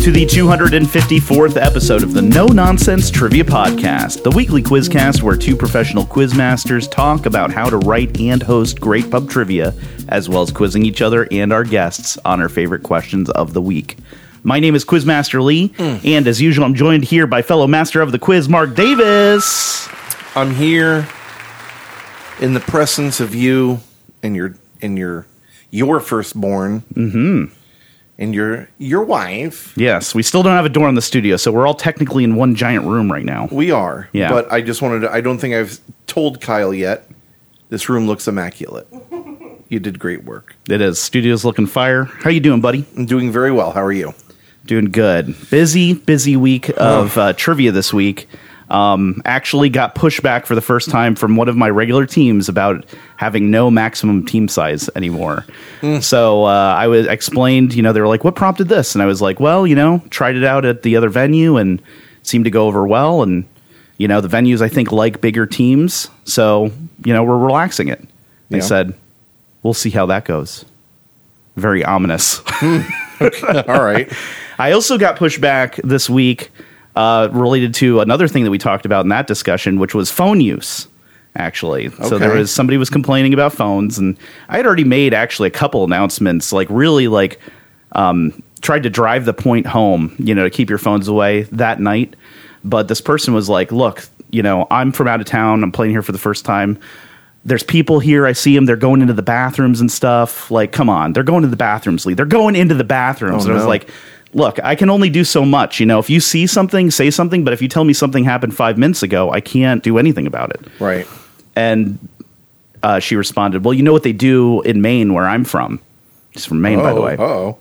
to the 254th episode of the No Nonsense Trivia Podcast, the weekly quizcast where two professional quizmasters talk about how to write and host great pub trivia, as well as quizzing each other and our guests on our favorite questions of the week. My name is Quizmaster Lee, and as usual, I'm joined here by fellow master of the quiz, Marc Davis. I'm here in the presence of you and your and your your firstborn Mm-hmm. And your your wife. Yes, we still don't have a door in the studio, so we're all technically in one giant room right now. We are. Yeah. But I just wanted to I don't think I've told Kyle yet. This room looks immaculate. You did great work. It is. Studio's looking fire. How you doing, buddy? I'm doing very well. How are you? Doing good. Busy, busy week of uh, trivia this week. Um, actually got pushback for the first time from one of my regular teams about having no maximum team size anymore. So uh, I was explained, you know, they were like, "What prompted this?" And I was like, "Well, you know, tried it out at the other venue and seemed to go over well. And you know, the venues I think like bigger teams, so you know, we're relaxing it." They Yeah. said, "We'll see how that goes." Very ominous. All right. I also got pushback this week uh, related to another thing that we talked about in that discussion, which was phone use. Actually, so there was somebody was complaining about phones, and I had already made actually a couple announcements, like really like um, tried to drive the point home, you know, to keep your phones away that night. But this person was like, "Look, you know, I'm from out of town. I'm playing here for the first time. There's people here. I see them. They're going into the bathrooms and stuff. Like, come on, they're going to the bathrooms, Lee. They're going into the bathrooms." Oh, and I was like, "Look, I can only do so much. You know, if you see something, say something. But if you tell me something happened five minutes ago, I can't do anything about it." Right. And uh, she responded, "Well, you know what they do in Maine, where I'm from. She's from Maine, by the way. Oh.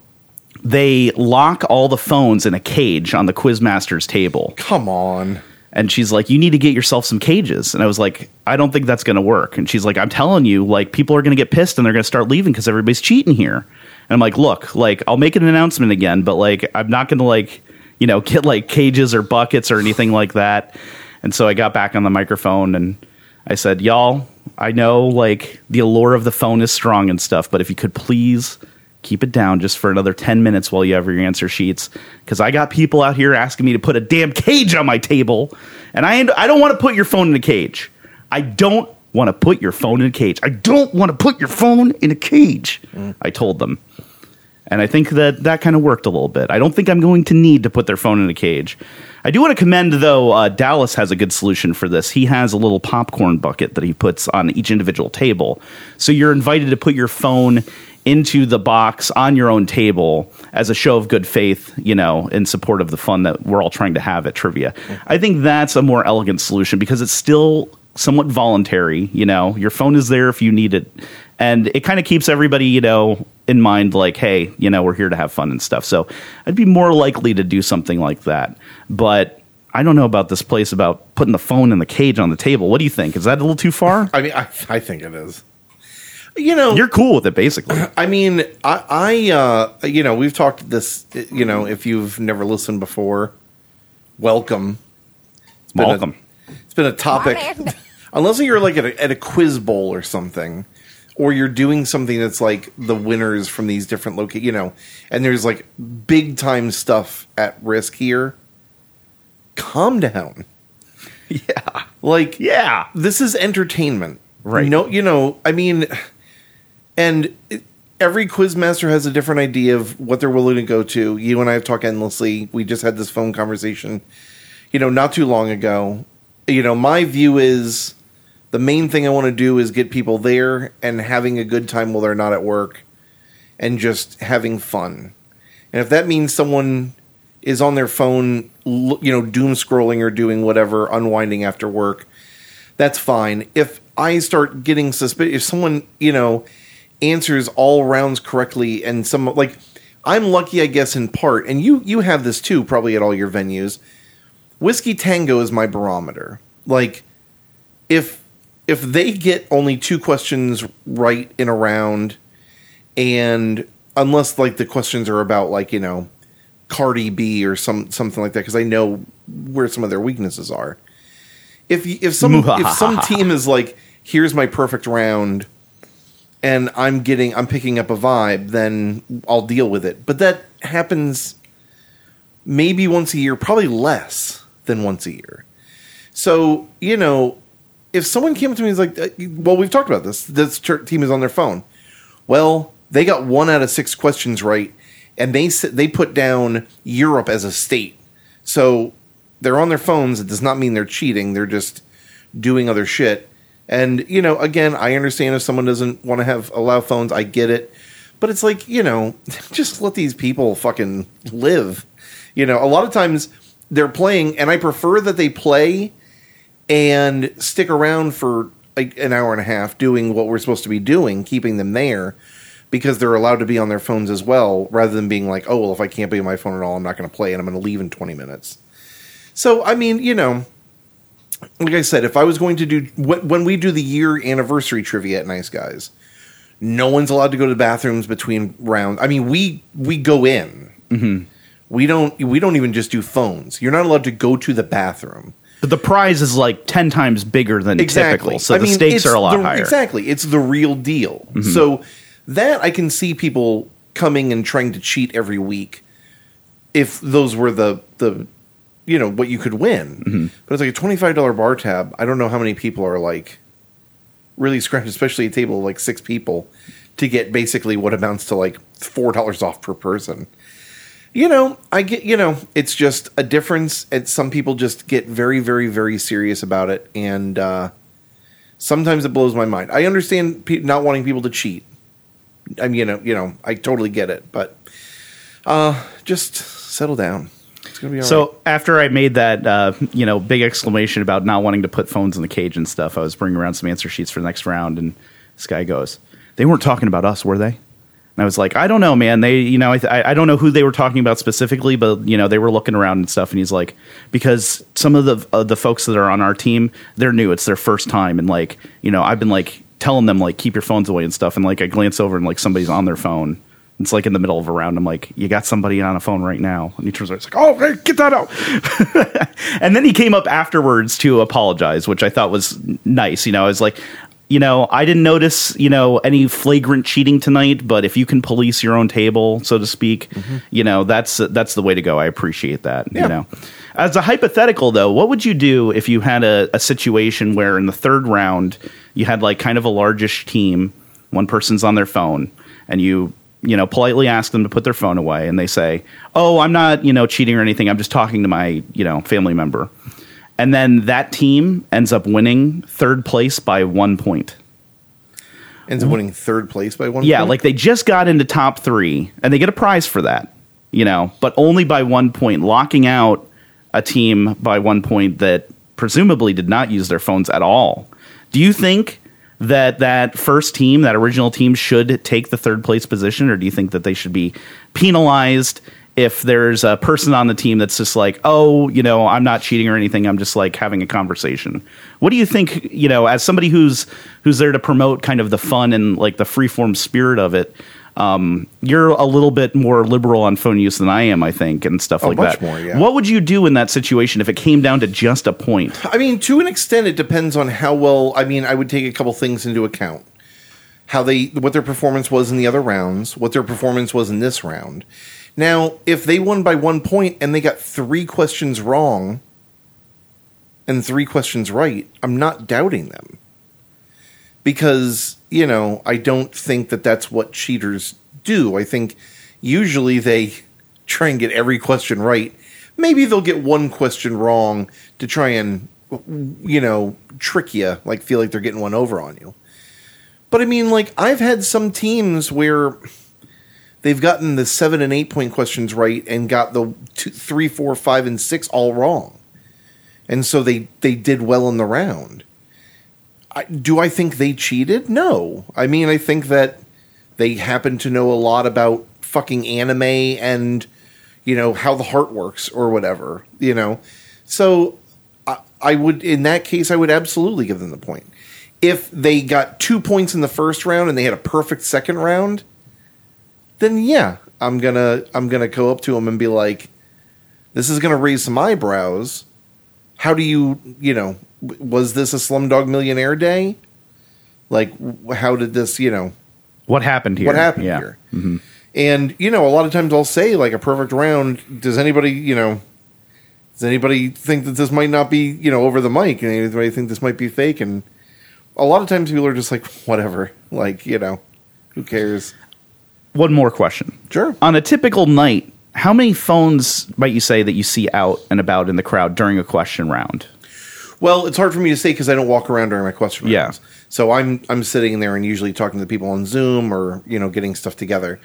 They lock all the phones in a cage on the quizmaster's table." Come on. And she's like, "You need to get yourself some cages." And I was like, "I don't think that's going to work." And she's like, "I'm telling you, like people are going to get pissed and they're going to start leaving because everybody's cheating here." And I'm like, "Look, like I'll make an announcement again, but like I'm not going to like, you know, get like cages or buckets or anything like that." And so I got back on the microphone and I said, "Y'all, I know like the allure of the phone is strong and stuff, but if you could please keep it down just for another 10 minutes while you have your answer sheets because I got people out here asking me to put a damn cage on my table and I I don't want to put your phone in a cage. I don't want to put your phone in a cage. I don't want to put your phone in a cage. Mm. I told them. And I think that that kind of worked a little bit. I don't think I'm going to need to put their phone in a cage. I do want to commend, though, uh, Dallas has a good solution for this. He has a little popcorn bucket that he puts on each individual table. So you're invited to put your phone into the box on your own table as a show of good faith, you know, in support of the fun that we're all trying to have at trivia. I think that's a more elegant solution because it's still somewhat voluntary, you know. Your phone is there if you need it. And it kind of keeps everybody, you know, in mind like, hey, you know, we're here to have fun and stuff. So I'd be more likely to do something like that. But I don't know about this place about putting the phone in the cage on the table. What do you think? Is that a little too far? I mean, I, I think it is. You know, You're cool with it, basically. I mean, I, I, uh, you know, we've talked this. You know, if you've never listened before, welcome. It's been a- Welcome. it's been a topic, unless you're like at a, at a quiz bowl or something, or you're doing something that's like the winners from these different locations. You know, and there's like big time stuff at risk here. Calm down. Yeah. Like, Yeah. this is entertainment, Right. No, you know, I mean, and it- every quizmaster has a different idea of what they're willing to go to. You and I have talked endlessly. We just had this phone conversation, you know, not too long ago. You know, my view is the main thing I want to do is get people there and having a good time while they're not at work and just having fun. And if that means someone is on their phone, you know, doom scrolling or doing whatever, unwinding after work, that's fine. If I start getting suspicious, if someone, you know, answers all rounds correctly and some like I'm lucky I guess in part, and you you have this too probably at all your venues. Whiskey Tango is my barometer. Like if if they get only two questions right in a round and unless like the questions are about like, you know, Cardi B or some something like that because I know where some of their weaknesses are. If if some if some team is like, here's my perfect round, and I'm getting I'm picking up a vibe, then I'll deal with it. But that happens maybe once a year, probably less than once a year. So, you know, if someone came up to me and was like, uh, well, we've talked about this, this team is on their phone. Well, they got one out of six questions right, and they they put down Europe as a state. So they're on their phones. It does not mean they're cheating. They're just doing other shit. And you know, again, I understand if someone doesn't want to have allow phones. I get it, but it's like you know, just let these people fucking live. You know, a lot of times they're playing, and I prefer that they play and stick around for like an hour and a half doing what we're supposed to be doing, keeping them there because they're allowed to be on their phones as well, rather than being like, oh well, if I can't be on my phone at all, I'm not going to play, and I'm going to leave in 20 minutes. So I mean, you know, like I said, if I was going to do when when we do the year anniversary trivia at Nice Guys, no one's allowed to go to the bathrooms between rounds. I mean, we we go in. Mm-hmm. We don't. We don't even just do phones. You're not allowed to go to the bathroom. But the prize is like ten times bigger than typical, so I the mean, stakes are a lot the- higher. Mm-hmm. Exactly. It's the real deal. So that I can see people coming and trying to cheat every week if those were the the you know what you could win. Mm-hmm. But it's like a twenty five dollar bar tab. I don't know how many people are like really scratched, especially a table of like six people, to get basically what amounts to like four dollars off per person. You know, I get. You know, it's just a difference. And some people just get very, very, very serious about it, and uh, sometimes it blows my mind. I understand pe- not wanting people to cheat. I mean, you know, you know, I totally get it, but uh, just settle down. It's gonna be all right. So after I made that, uh, you know, big exclamation about not wanting to put phones in the cage and stuff, I was bringing around some answer sheets for the next round, and this guy goes, "They weren't talking about us, were they?" And I was like, "I don't know, man. They, you know, I, th- I don't know who they were talking about specifically, but you know, they were looking around and stuff." And he's like, "Because some of the uh, the folks that are on our team, they're new. It's their first time, and like, you know, I've been like telling them like keep your phones away and stuff, and like I glance over and like somebody's on their phone." It's like in the middle of a round. I'm like, you got somebody on a phone right now. And he turns around, like, oh, hey, get that out. and then he came up afterwards to apologize, which I thought was nice. You know, I was like, you know, I didn't notice, you know, any flagrant cheating tonight, but if you can police your own table, so to speak, mm-hmm. you know, that's that's the way to go. I appreciate that. Yeah. You know, as a hypothetical though, what would you do if you had a, a situation where in the third round you had like kind of a largish team, one person's on their phone, and you you know politely ask them to put their phone away, and they say, "Oh, I'm not you know cheating or anything. I'm just talking to my you know family member," and then that team ends up winning third place by one point. ends up winning third place by one. Point? Yeah, point? like they just got into top three, and they get a prize for that, you know, but only by one point, locking out a team by one point that presumably did not use their phones at all. Do you think that that first team, that original team, should take the third place position, or do you think that they should be penalized? If there's a person on the team that's just like, oh, you know, I'm not cheating or anything, I'm just like having a conversation. What do you think, you know, as somebody who's who's there to promote kind of the fun and like the freeform spirit of it, um, you're a little bit more liberal on phone use than I am, I think, and stuff Oh, like much that. more, yeah. What would you do in that situation if it came down to just a point? I mean, to an extent, it depends on how well. I mean, I would take a couple things into account: how they, what their performance was in the other rounds, what their performance was in this round. Now, if they won by one point and they got three questions wrong and three questions right, I'm not doubting them because you know I don't think that that's what cheaters do. I think usually they try and get every question right. Maybe they'll get one question wrong to try and you know trick you, like feel like they're getting one over on you. But I mean, like I've had some teams where they've gotten the seven and eight point questions right and got the two, three, four, five, and six all wrong, and so they they did well in the round. I, do I think they cheated? No. I mean, I think that they happen to know a lot about fucking anime and you know how the heart works or whatever. You know, so I, I would in that case I would absolutely give them the point. If they got two points in the first round and they had a perfect second round, then yeah, I'm gonna I'm gonna go up to him and be like, "This is gonna raise some eyebrows. How do you you know was this a Slumdog Millionaire day? Like, how did this you know What happened here? what happened Yeah. here? Mm-hmm. And you know, a lot of times I'll say like a perfect round. Does anybody, you know, does anybody think that this might not be, you know, over the mic? And anybody think this might be fake? And a lot of times people are just like, whatever, like you know, who cares? One more question. Sure. On a typical night, how many phones might you say that you see out and about in the crowd during a question round? Well, it's hard for me to say because I don't walk around during my question Yeah. rounds. So I'm I'm sitting there and usually talking to the people on Zoom or you know getting stuff together.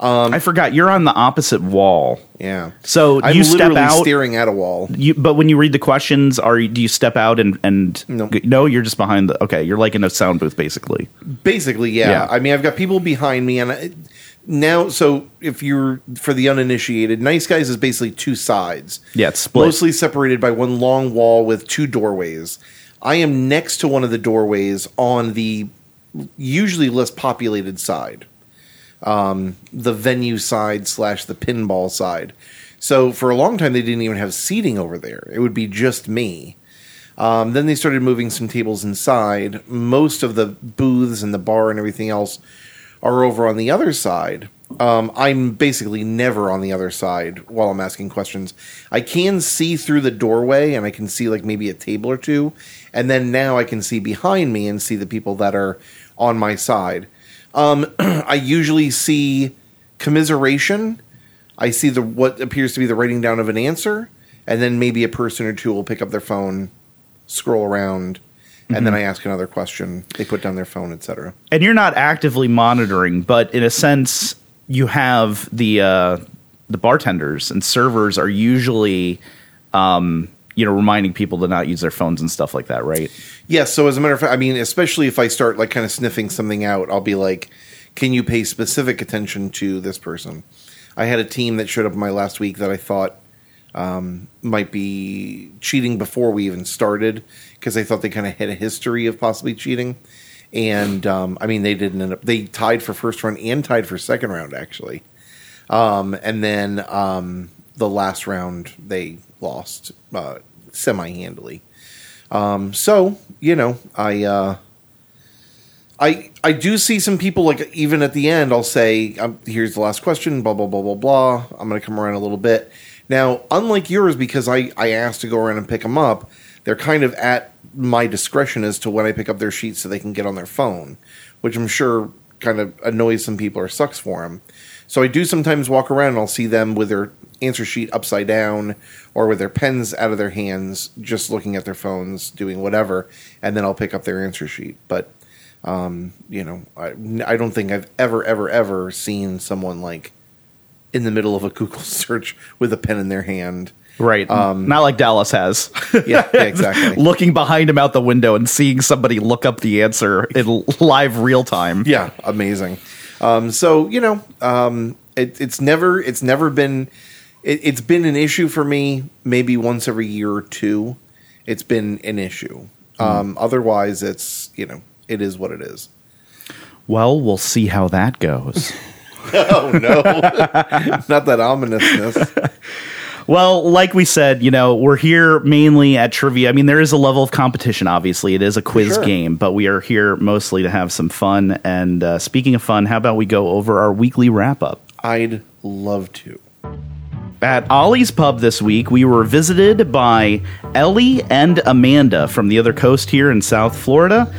Um, I forgot you're on the opposite wall. Yeah. So I'm you step literally out. staring at a wall. You, but when you read the questions, are you, do you step out and and No. no? You're just behind the. Okay, you're like in a sound booth basically. Basically, yeah. Yeah. I mean, I've got people behind me, and I, now, so if you're for the uninitiated, Nice Guys is basically two sides. Yeah, it's split. mostly separated by one long wall with two doorways. I am next to one of the doorways on the usually less populated side, um, the venue side slash the pinball side. So for a long time, they didn't even have seating over there. It would be just me. Um, then they started moving some tables inside. Most of the booths and the bar and everything else are over on the other side. Um, I'm basically never on the other side while I'm asking questions. I can see through the doorway and I can see like maybe a table or two. And then now I can see behind me and see the people that are on my side. Um, I usually see commiseration. I see the what appears to be the writing down of an answer, and then maybe a person or two will pick up their phone, scroll around, and then I ask another question. They put down their phone, etc. and you're not actively monitoring, but in a sense, you have the uh, the bartenders and servers are usually, um, you know, reminding people to not use their phones and stuff like that, right? Yes. So as a matter of fact, I mean, especially if I start like kind of sniffing something out, I'll be like, "Can you pay specific attention to this person?" I had a team that showed up my last week that I thought um, might be cheating before we even started because they thought they kind of had a history of possibly cheating. And um, I mean, they didn't end up. They tied for first round and tied for second round actually. Um, and then um, the last round they lost uh, semi handily. Um, so you know, I uh, I I do see some people like even at the end. I'll say, um, "Here's the last question." Blah blah blah blah blah. I'm going to come around a little bit now. Unlike yours, because I I asked to go around and pick them up, they're kind of at my discretion as to when I pick up their sheets so they can get on their phone, which I'm sure kind of annoys some people or sucks for them. So I do sometimes walk around and I'll see them with their answer sheet upside down or with their pens out of their hands, just looking at their phones, doing whatever, and then I'll pick up their answer sheet. But um, you know, I, I don't think I've ever, ever, ever seen someone like in the middle of a Google search with a pen in their hand. Right. Um, not like Dallas has. Yeah, yeah exactly. Looking behind him out the window and seeing somebody look up the answer in live real time. yeah, amazing. Um, so you know, um, it, it's never, it's never been, it, it's been an issue for me. Maybe once every year or two, it's been an issue. Um, otherwise, it's you know, it is what it is. Well, we'll see how that goes. Oh no, not that ominousness. Well, like we said, you know, we're here mainly at trivia. I mean, there is a level of competition, obviously. It is a quiz Sure. game, but we are here mostly to have some fun. And uh, speaking of fun, how about we go over our weekly wrap up? I'd love to. At Ollie's Pub this week, we were visited by Ellie and Amanda from the other coast here in South Florida.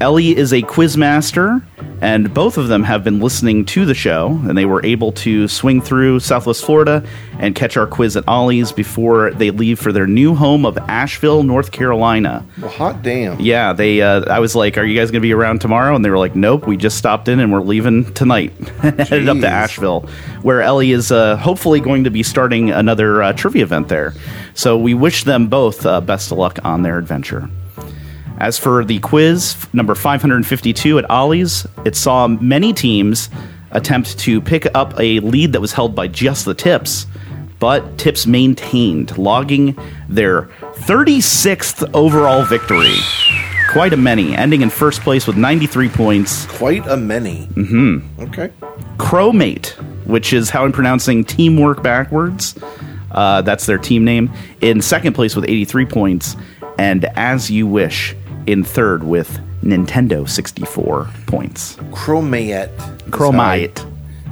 Ellie is a quizmaster, and both of them have been listening to the show, and they were able to swing through Southwest Florida and catch our quiz at Ollie's before they leave for their new home of Asheville, North Carolina. Well, hot damn. Yeah, they. Uh, I was like, "Are you guys going to be around tomorrow?" And they were like, "Nope, we just stopped in and we're leaving tonight." Headed up to Asheville, where Ellie is uh, hopefully going to be starting another uh, trivia event there. So we wish them both uh, best of luck on their adventure. As for the quiz number 552 at Ollie's, it saw many teams attempt to pick up a lead that was held by just the Tips, but Tips maintained, logging their 36th overall victory. Quite a many, ending in first place with 93 points. Quite a many. Mm-hmm. Okay. Crowmate, which is how I'm pronouncing teamwork backwards. Uh, that's their team name. In second place with 83 points, and As You Wish in third with Nintendo 64 points. Chromate. Chromite.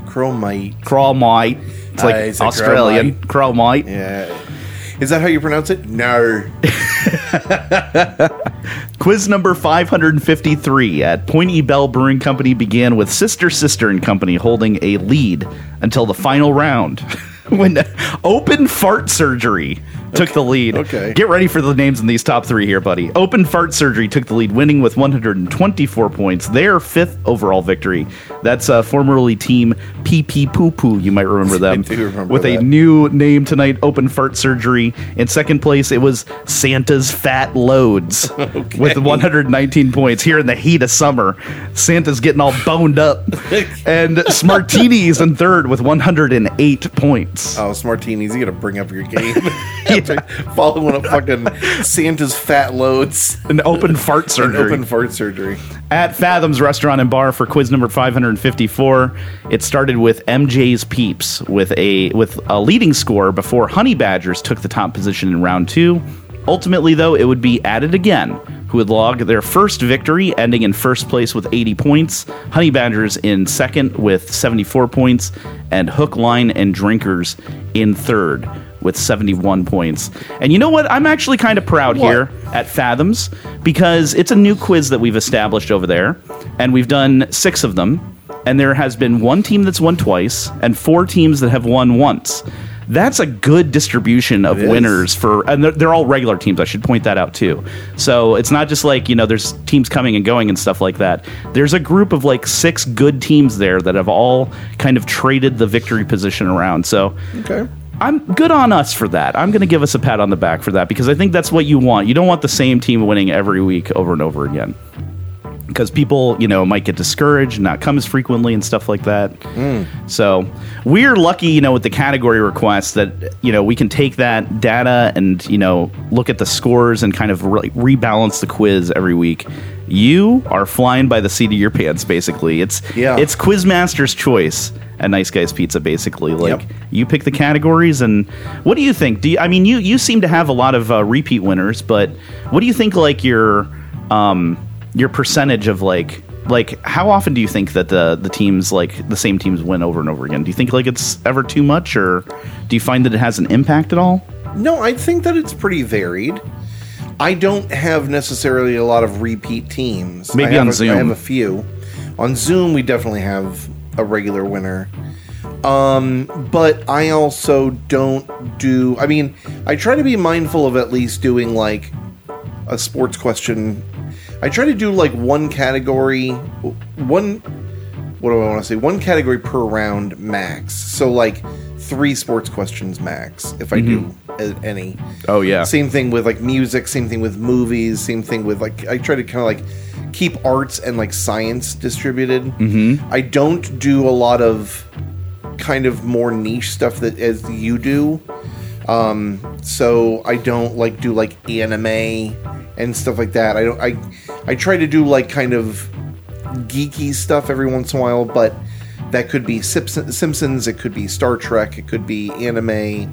Chromite. Chromite. It's like Uh, it's Australian. Chromite. Yeah. Is that how you pronounce it? No. Quiz number 553 at Point Ybel Brewing Company began with Sister Sister and Company holding a lead until the final round when Open Fart Surgery took the lead. okay. Get ready for the names in these top three here, buddy. Open Fart Surgery took the lead, winning with 124 points. Their fifth overall victory. That's uh, formerly Team PP Poo Poo. You might remember them. do remember with a new name tonight, Open Fart Surgery. In second place, it was Santa's Fat Loads with 119 points. Here in the heat of summer, Santa's getting all boned up. and Smartini's in third with 108 points. Oh, Smartinis, you got to bring up your game. After following up fucking Santa's fat loads An open fart and surgery. open fart surgery. At Fathom's Restaurant and Bar for quiz number 554, it started with MJ's Peeps with a with a leading score before Honey Badgers took the top position in round 2. Ultimately though, it would be added again, who would log their first victory ending in first place with 80 points, Honey Badgers in second with 74 points, and Hook Line and Drinkers in third with 71 points. And you know what? I'm actually kind of proud What? here at Fathoms because it's a new quiz that we've established over there, and we've done six of them. And there has been one team that's won twice, and four teams that have won once. That's a good distribution of It is. winners for, and they're, they're all regular teams. I should point that out too. So it's not just like you know, there's teams coming and going and stuff like that. There's a group of like six good teams there that have all kind of traded the victory position around. So Okay. I'm good on us for that. I'm going to give us a pat on the back for that because I think that's what you want. You don't want the same team winning every week over and over again. Because people, you know, might get discouraged, and not come as frequently, and stuff like that. So we're lucky, you know, with the category requests that you know we can take that data and you know look at the scores and kind of re- rebalance the quiz every week. You are flying by the seat of your pants, basically. It's Yeah. it's Quizmaster's choice at Nice Guys Pizza, basically. Like Yep. you pick the categories, and what do you think? Do you, I mean you you seem to have a lot of uh, repeat winners, but what do you think? Like your um your percentage of like like how often do you think that the the teams like the same teams win over and over again? Do you think like it's ever too much, or do you find that it has an impact at all? No, I think that it's pretty varied. I don't have necessarily a lot of repeat teams. Maybe on a- Zoom. I have a few. On Zoom, we definitely have a regular winner. Um, but I also don't do. I mean, I try to be mindful of at least doing like a sports question. I try to do like one category, one. What do I want to say? One category per round max. So like three sports questions max, if I do any. Oh yeah, Same thing with like music, same thing with movies, same thing with like I try to kind of like keep arts and like science distributed. Mm-hmm. I don't do a lot of kind of more niche stuff that as you do. Um, so I don't like do like anime and stuff like that. I don't. I I try to do like kind of geeky stuff every once in a while, but that could be Simpsons, it could be Star Trek, it could be anime,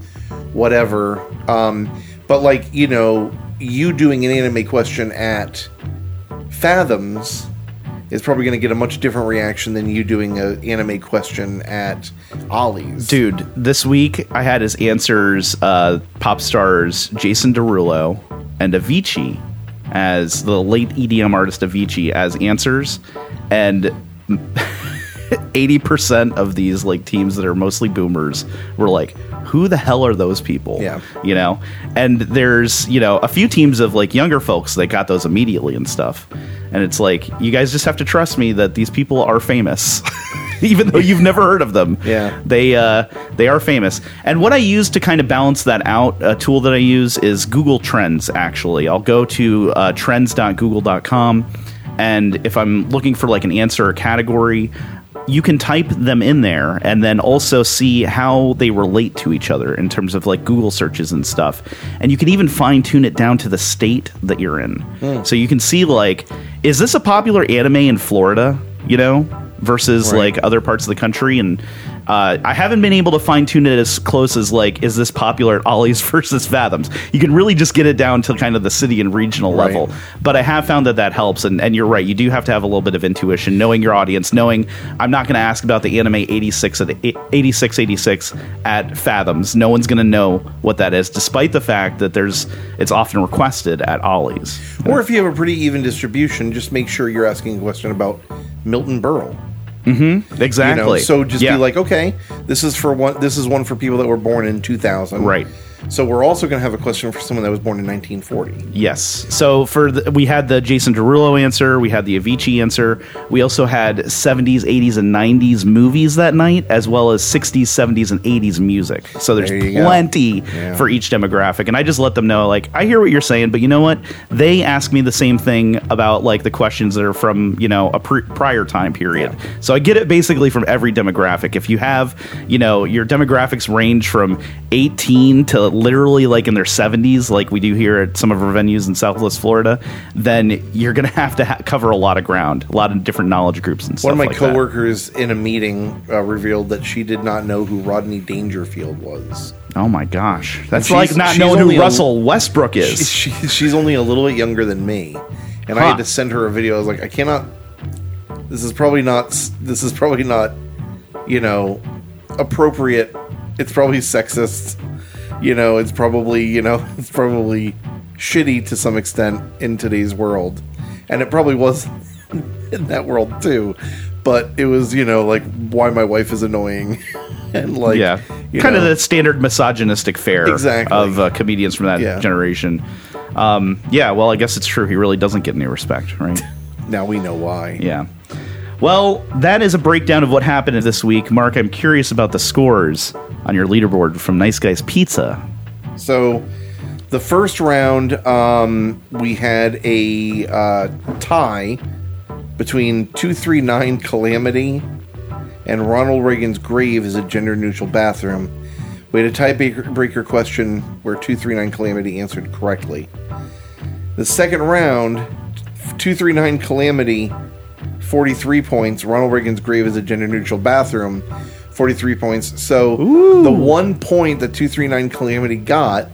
whatever. Um, but like you know, you doing an anime question at Fathoms is probably going to get a much different reaction than you doing an anime question at Ollie's. dude. This week I had his answers: uh, pop stars Jason Derulo and Avicii as the late EDM artist Avicii as answers, and. 80% of these like teams that are mostly boomers were like who the hell are those people? Yeah. you know? And there's you know a few teams of like younger folks that got those immediately and stuff. And it's like you guys just have to trust me that these people are famous. Even though you've never heard of them. Yeah. they uh, they are famous. And what i use to kind of balance that out a tool that i use is google trends actually. I'll go to uh, trends.google.com and if i'm looking for like an answer or category you can type them in there and then also see how they relate to each other in terms of like Google searches and stuff. And you can even fine tune it down to the state that you're in. Hmm. So you can see like, is this a popular anime in Florida? You know, versus Right. like other parts of the country, and Uh, I haven't been able to fine tune it as close as like, is this popular at Ollie's versus Fathoms? You can really just get it down to kind of the city and regional Right. level. But I have found that that helps, and, and you're right. You do have to have a little bit of intuition, knowing your audience, knowing I'm not going to ask about the anime 86 at 86 86 at Fathoms. No one's going to know what that is, despite the fact that there's it's often requested at Ollie's. Or if you have a pretty even distribution, just make sure you're asking a question about Milton Berle. Exactly. You know, so just Yeah. be like, okay, this is for one. This is one for people that were born in 2000. Right. So we're also going to have a question for someone that was born in 1940. Yes. So for the, we had the Jason Derulo answer, we had the Avicii answer. We also had 70s, 80s, and 90s movies that night, as well as 60s, 70s, and 80s music. So there's There plenty Yeah. for each demographic, and I just let them know, like, I hear what you're saying, but you know what? They ask me the same thing about like the questions that are from you know a pre- prior time period. So I get it basically from every demographic. If you have, you know, your demographics range from 18 to literally like in their 70s, like we do here at some of our venues in Southwest Florida, then you're going to have to ha- cover a lot of ground, a lot of different knowledge groups and stuff. One of my like that. coworkers in a meeting uh, revealed that she did not know who Rodney Dangerfield was. Oh my gosh, that's like not knowing who a- Russell Westbrook is. She, she, she's only a little bit younger than me, and I had to send her a video. I was like, I cannot. This is probably not. This is probably not. You know, appropriate. It's probably sexist. You know, it's probably you know, it's probably shitty to some extent in today's world, and it probably was in that world too. But it was you know like why my wife is annoying, and like yeah, kind of the standard misogynistic fare Exactly. of uh, comedians from that Yeah. generation. Um, yeah, well, I guess it's true. He really doesn't get any respect, right? now we know why. yeah. Well, that is a breakdown of what happened this week. Marc, I'm curious about the scores on your leaderboard from Nice Guys Pizza. So, the first round, um, we had a uh, tie between 239 Calamity and Ronald Reagan's grave is a gender neutral bathroom. We had a tiebreaker question where 239 Calamity answered correctly. The second round, 239 Calamity, 43 points. Ronald Reagan's grave is a gender neutral bathroom, 43 points. So the one point that 239 Calamity got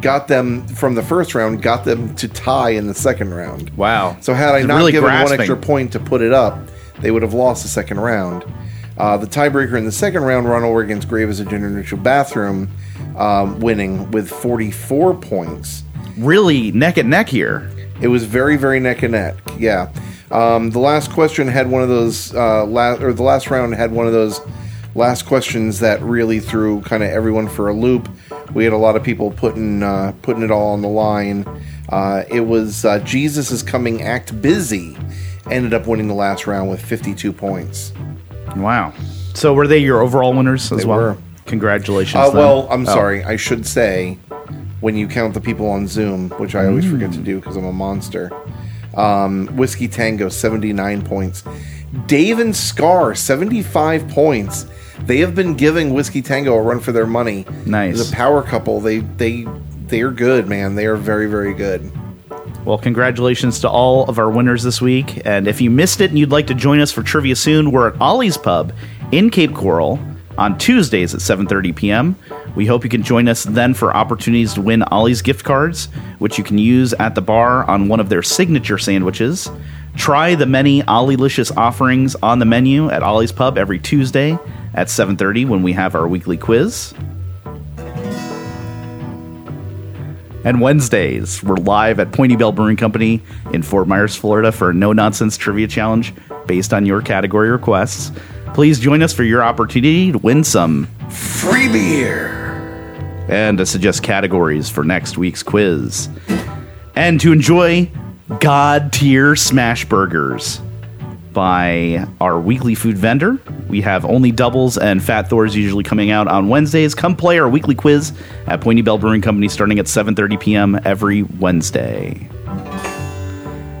got them from the first round, got them to tie in the second round. Wow. So had I not really given grasping. one extra point to put it up, they would have lost the second round. Uh, the tiebreaker in the second round, Ronald Reagan's grave is a gender neutral bathroom, um, winning with 44 points. Really neck and neck here. It was very, very neck and neck. Yeah. Um, the last question had one of those, uh, la- or the last round had one of those last questions that really threw kind of everyone for a loop. We had a lot of people putting uh, putting it all on the line. Uh, it was uh, Jesus is coming, act busy. Ended up winning the last round with 52 points. Wow. So were they your overall winners as They well? were. Congratulations. Uh, well, I'm Oh. sorry. I should say when you count the people on Zoom, which I always forget to do because I'm a monster. Um, Whiskey Tango, 79 points. Dave and Scar, 75 points. They have been giving Whiskey Tango a run for their money. Nice. A power couple, they they they are good, man. They are very very good. Well, congratulations to all of our winners this week. And if you missed it and you'd like to join us for trivia soon, we're at Ollie's Pub in Cape Coral on Tuesdays at 7:30 p.m. We hope you can join us then for opportunities to win Ollie's gift cards, which you can use at the bar on one of their signature sandwiches. Try the many Ollielicious offerings on the menu at Ollie's Pub every Tuesday at 7:30 when we have our weekly quiz. And Wednesdays, we're live at Point Ybel Brewing Company in Fort Myers, Florida for a no nonsense trivia challenge based on your category requests. Please join us for your opportunity to win some Free beer. and to suggest categories for next week's quiz. And to enjoy God tier smash burgers by our weekly food vendor. We have only doubles and Fat Thors usually coming out on Wednesdays. Come play our weekly quiz at Point Ybel Brewing Company starting at 7:30 p.m. every Wednesday.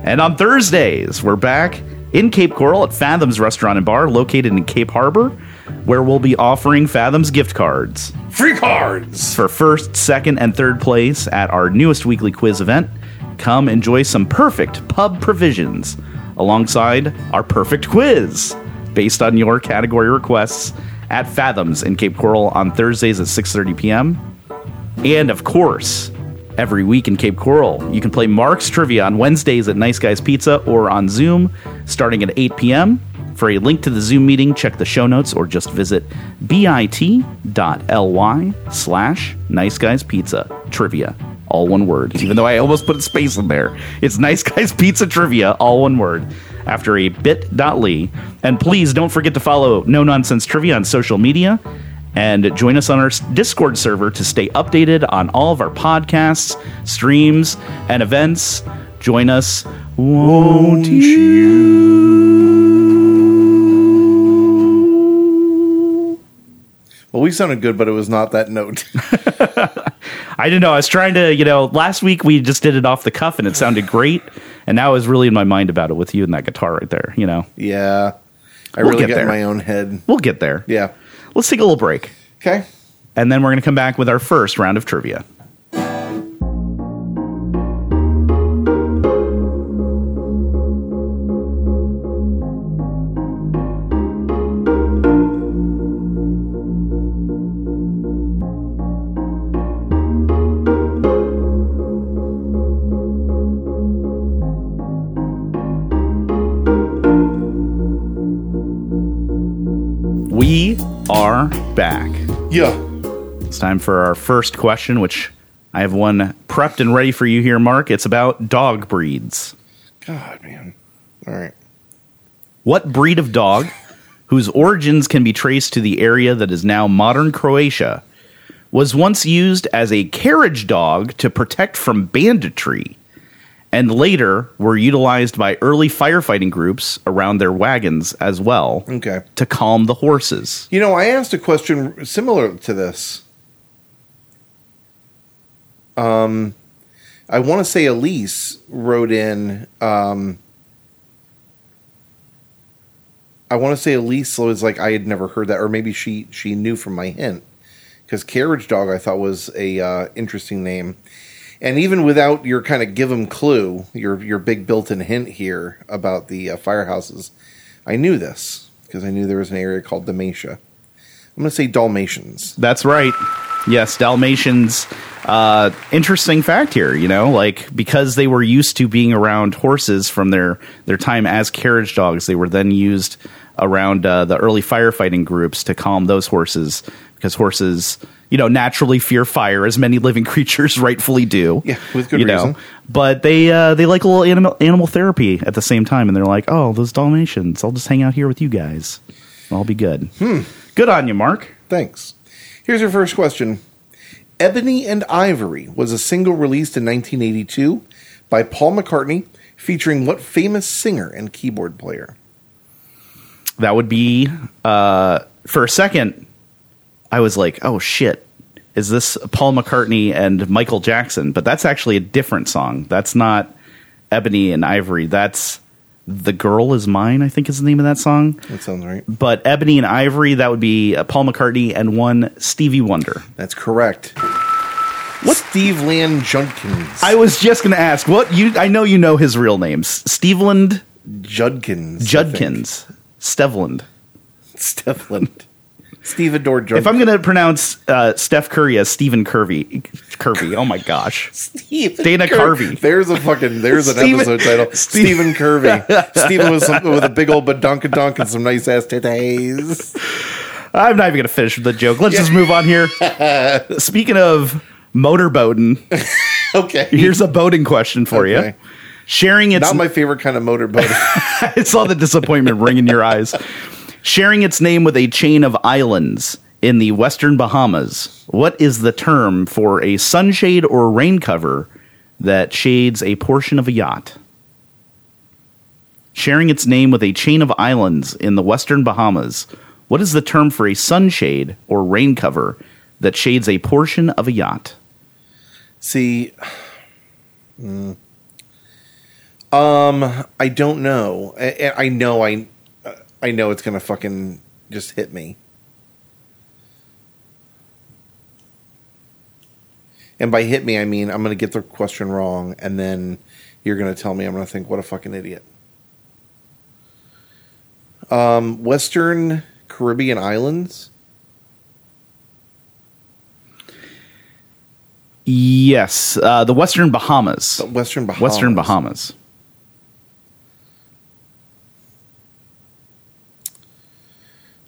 And on Thursdays, we're back in Cape Coral at Fathoms Restaurant and Bar located in Cape Harbor, where we'll be offering Fathoms gift cards Free cards. for first, second, and third place at our newest weekly quiz event. Come enjoy some perfect pub provisions alongside our perfect quiz based on your category requests at Fathoms in Cape Coral on Thursdays at 6:30 p.m. And of course, every week in Cape Coral, you can play Marc's Trivia on Wednesdays at Nice Guys Pizza or on Zoom starting at 8 p.m. For a link to the Zoom meeting, check the show notes or just visit bit.ly slash Nice Guys Pizza Trivia. All one word, even though I almost put a space in there. It's Nice Guys Pizza Trivia, all one word, after a bit.ly. And please don't forget to follow No Nonsense Trivia on social media and join us on our Discord server to stay updated on all of our podcasts, streams, and events. Join us, won't you? Well, we sounded good, but it was not that note. I didn't know. I was trying to, you know, last week we just did it off the cuff and it sounded great. And now I was really in my mind about it with you and that guitar right there, you know. yeah. I We'll really get get in my own head. We'll get there. Yeah. Let's take a little break. Okay. And then we're going to come back with our first round of trivia. Time for our first question, which I have one prepped and ready for you here, Marc. It's about dog breeds. God, man. All right. What breed of dog, whose origins can be traced to the area that is now modern Croatia, was once used as a carriage dog to protect from banditry, and later were utilized by early firefighting groups around their wagons as well Okay. to calm the horses? You know, I asked a question similar to this. Um, I want to say Elise wrote in. Um, I want to say Elise was like I had never heard that, or maybe she she knew from my hint because carriage dog I thought was a uh, interesting name, and even without your kind of give them clue, your your big built-in hint here about the uh, firehouses, I knew this because I knew there was an area called Dalmatia. I'm going to say Dalmatians. That's right. Yes, Dalmatians. Uh, interesting fact here, you know, like because they were used to being around horses from their their time as carriage dogs, they were then used around uh, the early firefighting groups to calm those horses because horses, you know, naturally fear fire, as many living creatures rightfully do. Yeah, with good you know. reason. But they uh, they like a little animal animal therapy at the same time, and they're like, oh, those Dalmatians, I'll just hang out here with you guys. I'll be good. Hmm. Good on you, Marc. Thanks. Here's your first question. Ebony and Ivory was a single released in 1982 by Paul McCartney featuring what famous singer and keyboard player? that would be uh, for a second i was like oh shit is this paul mccartney and michael jackson? But that's actually a different song. That's not ebony and ivory. That's the girl is mine i think is the name of that song That sounds right. but ebony and ivory that would be uh, paul mccartney and one stevie wonder That's correct. What Stevland Judkins? i was just going to ask what you i know you know his real names stevland Judkins. Judkins stevland Stevland. Stevedore Judkins. If I'm going to pronounce uh, Steph Curry as Stephen Curvy, Kirby, oh my gosh, Stephen Dana Cur- Carvey. There's a fucking there's an Steven- episode title. Stephen Curvy. Stephen with some, with a big old badunkadunk and some nice ass titties. I'm not even going to finish with the joke. Let's just move on here. Speaking of motorboating, Okay. here's a boating question for Okay. you. Sharing its Not my favorite kind of motorboat. I saw the disappointment ring in your eyes. Sharing its name with a chain of islands in the western Bahamas, what is the term for a sunshade or rain cover that shades a portion of a yacht? Sharing its name with a chain of islands in the western Bahamas, what is the term for a sunshade or rain cover that shades a portion of a yacht? See, mm, um, I don't know. I, I know I, I know it's gonna fucking just hit me. And by hit me, I mean I'm gonna get the question wrong, and then you're gonna tell me I'm gonna think what a fucking idiot. Um, Western Caribbean islands. Yes, uh, the Western Bahamas. The Western Bahamas. Western Bahamas.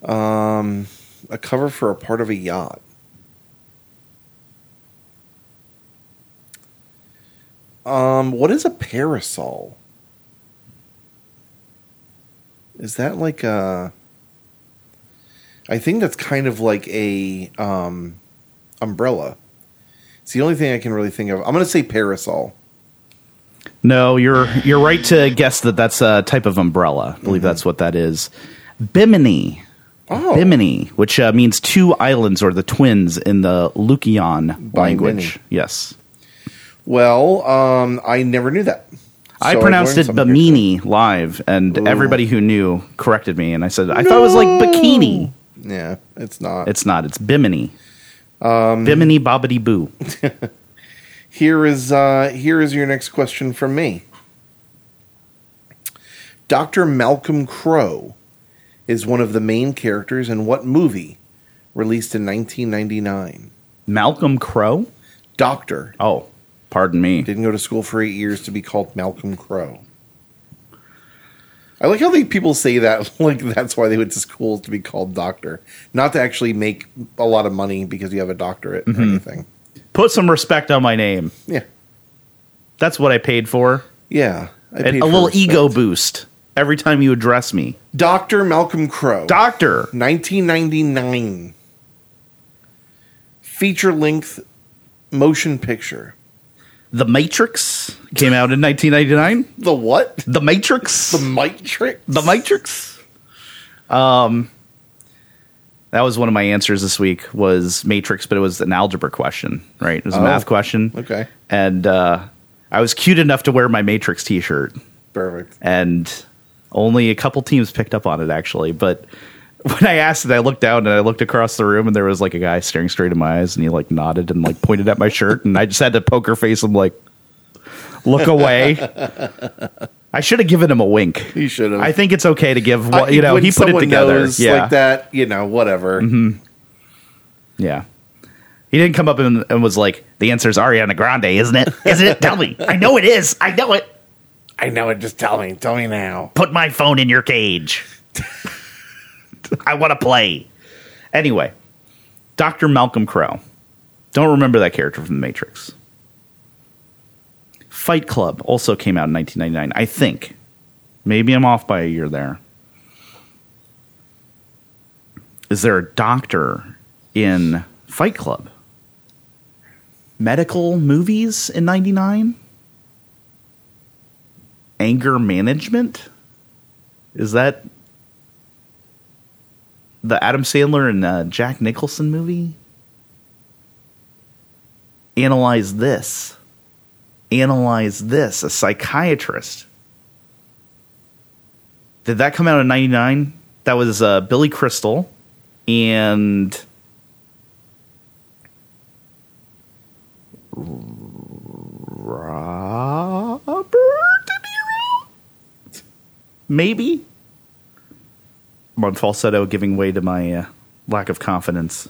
Um, a cover for a part of a yacht. Um, what is a parasol? Is that like a? I think that's kind of like a um, umbrella. It's the only thing I can really think of. I'm going to say parasol. No, you're you're right to guess that that's a type of umbrella. I believe that's what that is. Bimini. Oh, Bimini, which uh, means two islands or the twins in the Lucayan Bimini. language. Yes. well, um, I never knew that. I So I've pronounced learned it Bimini live, and Ooh. everybody who knew corrected me, and I said I thought it was like bikini. Yeah, it's not. It's not. It's Bimini. Um, Bimini Bobbity Boo. Here is uh, here is your next question from me. Dr. Malcolm Crowe is one of the main characters in what movie released in 1999? Malcolm Crowe. Doctor Oh, pardon me. didn't go to school for 8 years to be called Malcolm Crowe. I like how they people say that like that's why they went to school to be called doctor, not to actually make a lot of money because you have a doctorate or anything. Mm-hmm. Put some respect on my name. Yeah. That's what I paid for. Yeah. I paid a little respect. ego boost every time you address me. Dr. Malcolm Crowe. Doctor. 1999 feature length motion picture. The Matrix came out in 1999. The what? The Matrix. The Matrix. The Matrix. Um, that was one of my answers this week was Matrix, but it was an algebra question, right? It was a Oh. math question. Okay. And uh, I was cute enough to wear my Matrix T-shirt, Perfect. and only a couple teams picked up on it actually. But when I asked it, I looked down and I looked across the room, and there was like a guy staring straight in my eyes, and he like nodded and like pointed at my shirt, and I just had to poker face him like, look away. I should have given him a wink. You should have. I think it's okay to give. Well, you know, he put it together. yeah, Mm-hmm. like that, you know, whatever. yeah. He didn't come up and, and was like, "The answer is Ariana Grande, isn't it? Isn't it? Tell me. I know it is. I know it. I know it. Just tell me. Tell me now. Put my phone in your cage. I want to play." Anyway, Doctor Malcolm Crowe. Don't remember that character from The Matrix. Fight Club also came out in 1999, I think. Maybe I'm off by a year there. Is there a doctor in Fight Club? Medical movies in 99? Anger management? Is that the Adam Sandler and uh, Jack Nicholson movie? Analyze this. Analyze this. A psychiatrist. Did that come out in 99? That was uh, Billy Crystal and Robert Maybe. I'm on falsetto, giving way to my uh, lack of confidence.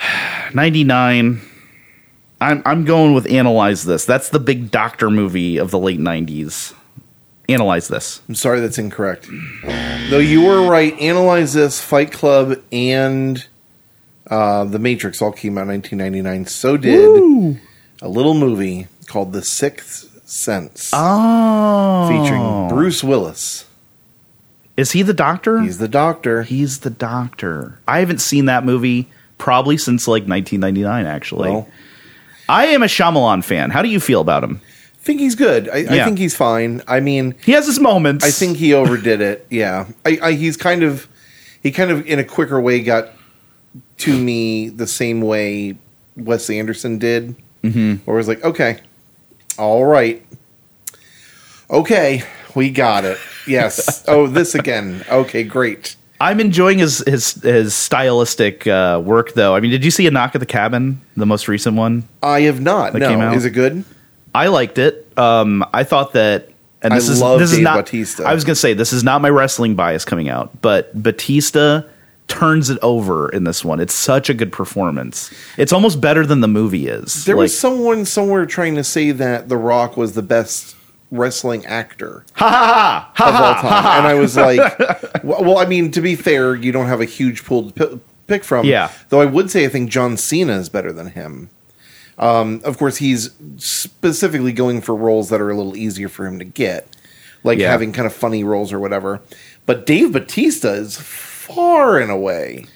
99. I'm I'm going with analyze this. That's the big doctor movie of the late 90s. Analyze this. I'm sorry, that's incorrect. Though you were right. Analyze this. Fight Club and uh, The Matrix all came out in 1999. So did a little movie called The Sixth Sense, Oh. featuring Bruce Willis. Is he the doctor? He's the doctor. He's the doctor. I haven't seen that movie probably since like 1999 actually. Well, I am a Shyamalan fan. How do you feel about him? I think he's good. I, I think he's fine. I mean, He has his moments. I think he overdid it. Yeah, I, I, he's kind of he kind of in a quicker way got to me the same way Wes Anderson did, mm-hmm. where it was like, okay, all right, okay, we got it. Yes. oh, this again. Okay, great. I'm enjoying his his his stylistic uh, work though. I mean, did you see a knock at the cabin, the most recent one? I have not. That no, came out? is it good? I liked it. Um, I thought that, and I this is love this is not. Bautista. I was gonna say this is not my wrestling bias coming out, but Batista turns it over in this one. It's such a good performance. It's almost better than the movie is. There Like, was someone somewhere trying to say that The Rock was the best wrestling actor ha ha ha of ha all ha, time, ha, and I was like, well, well, I mean, to be fair, you don't have a huge pool to pi- pick from. Yeah. Though I would say I think John Cena is better than him. Um, of course, he's specifically going for roles that are a little easier for him to get, like Yeah. having kind of funny roles or whatever. But Dave Batista is far and away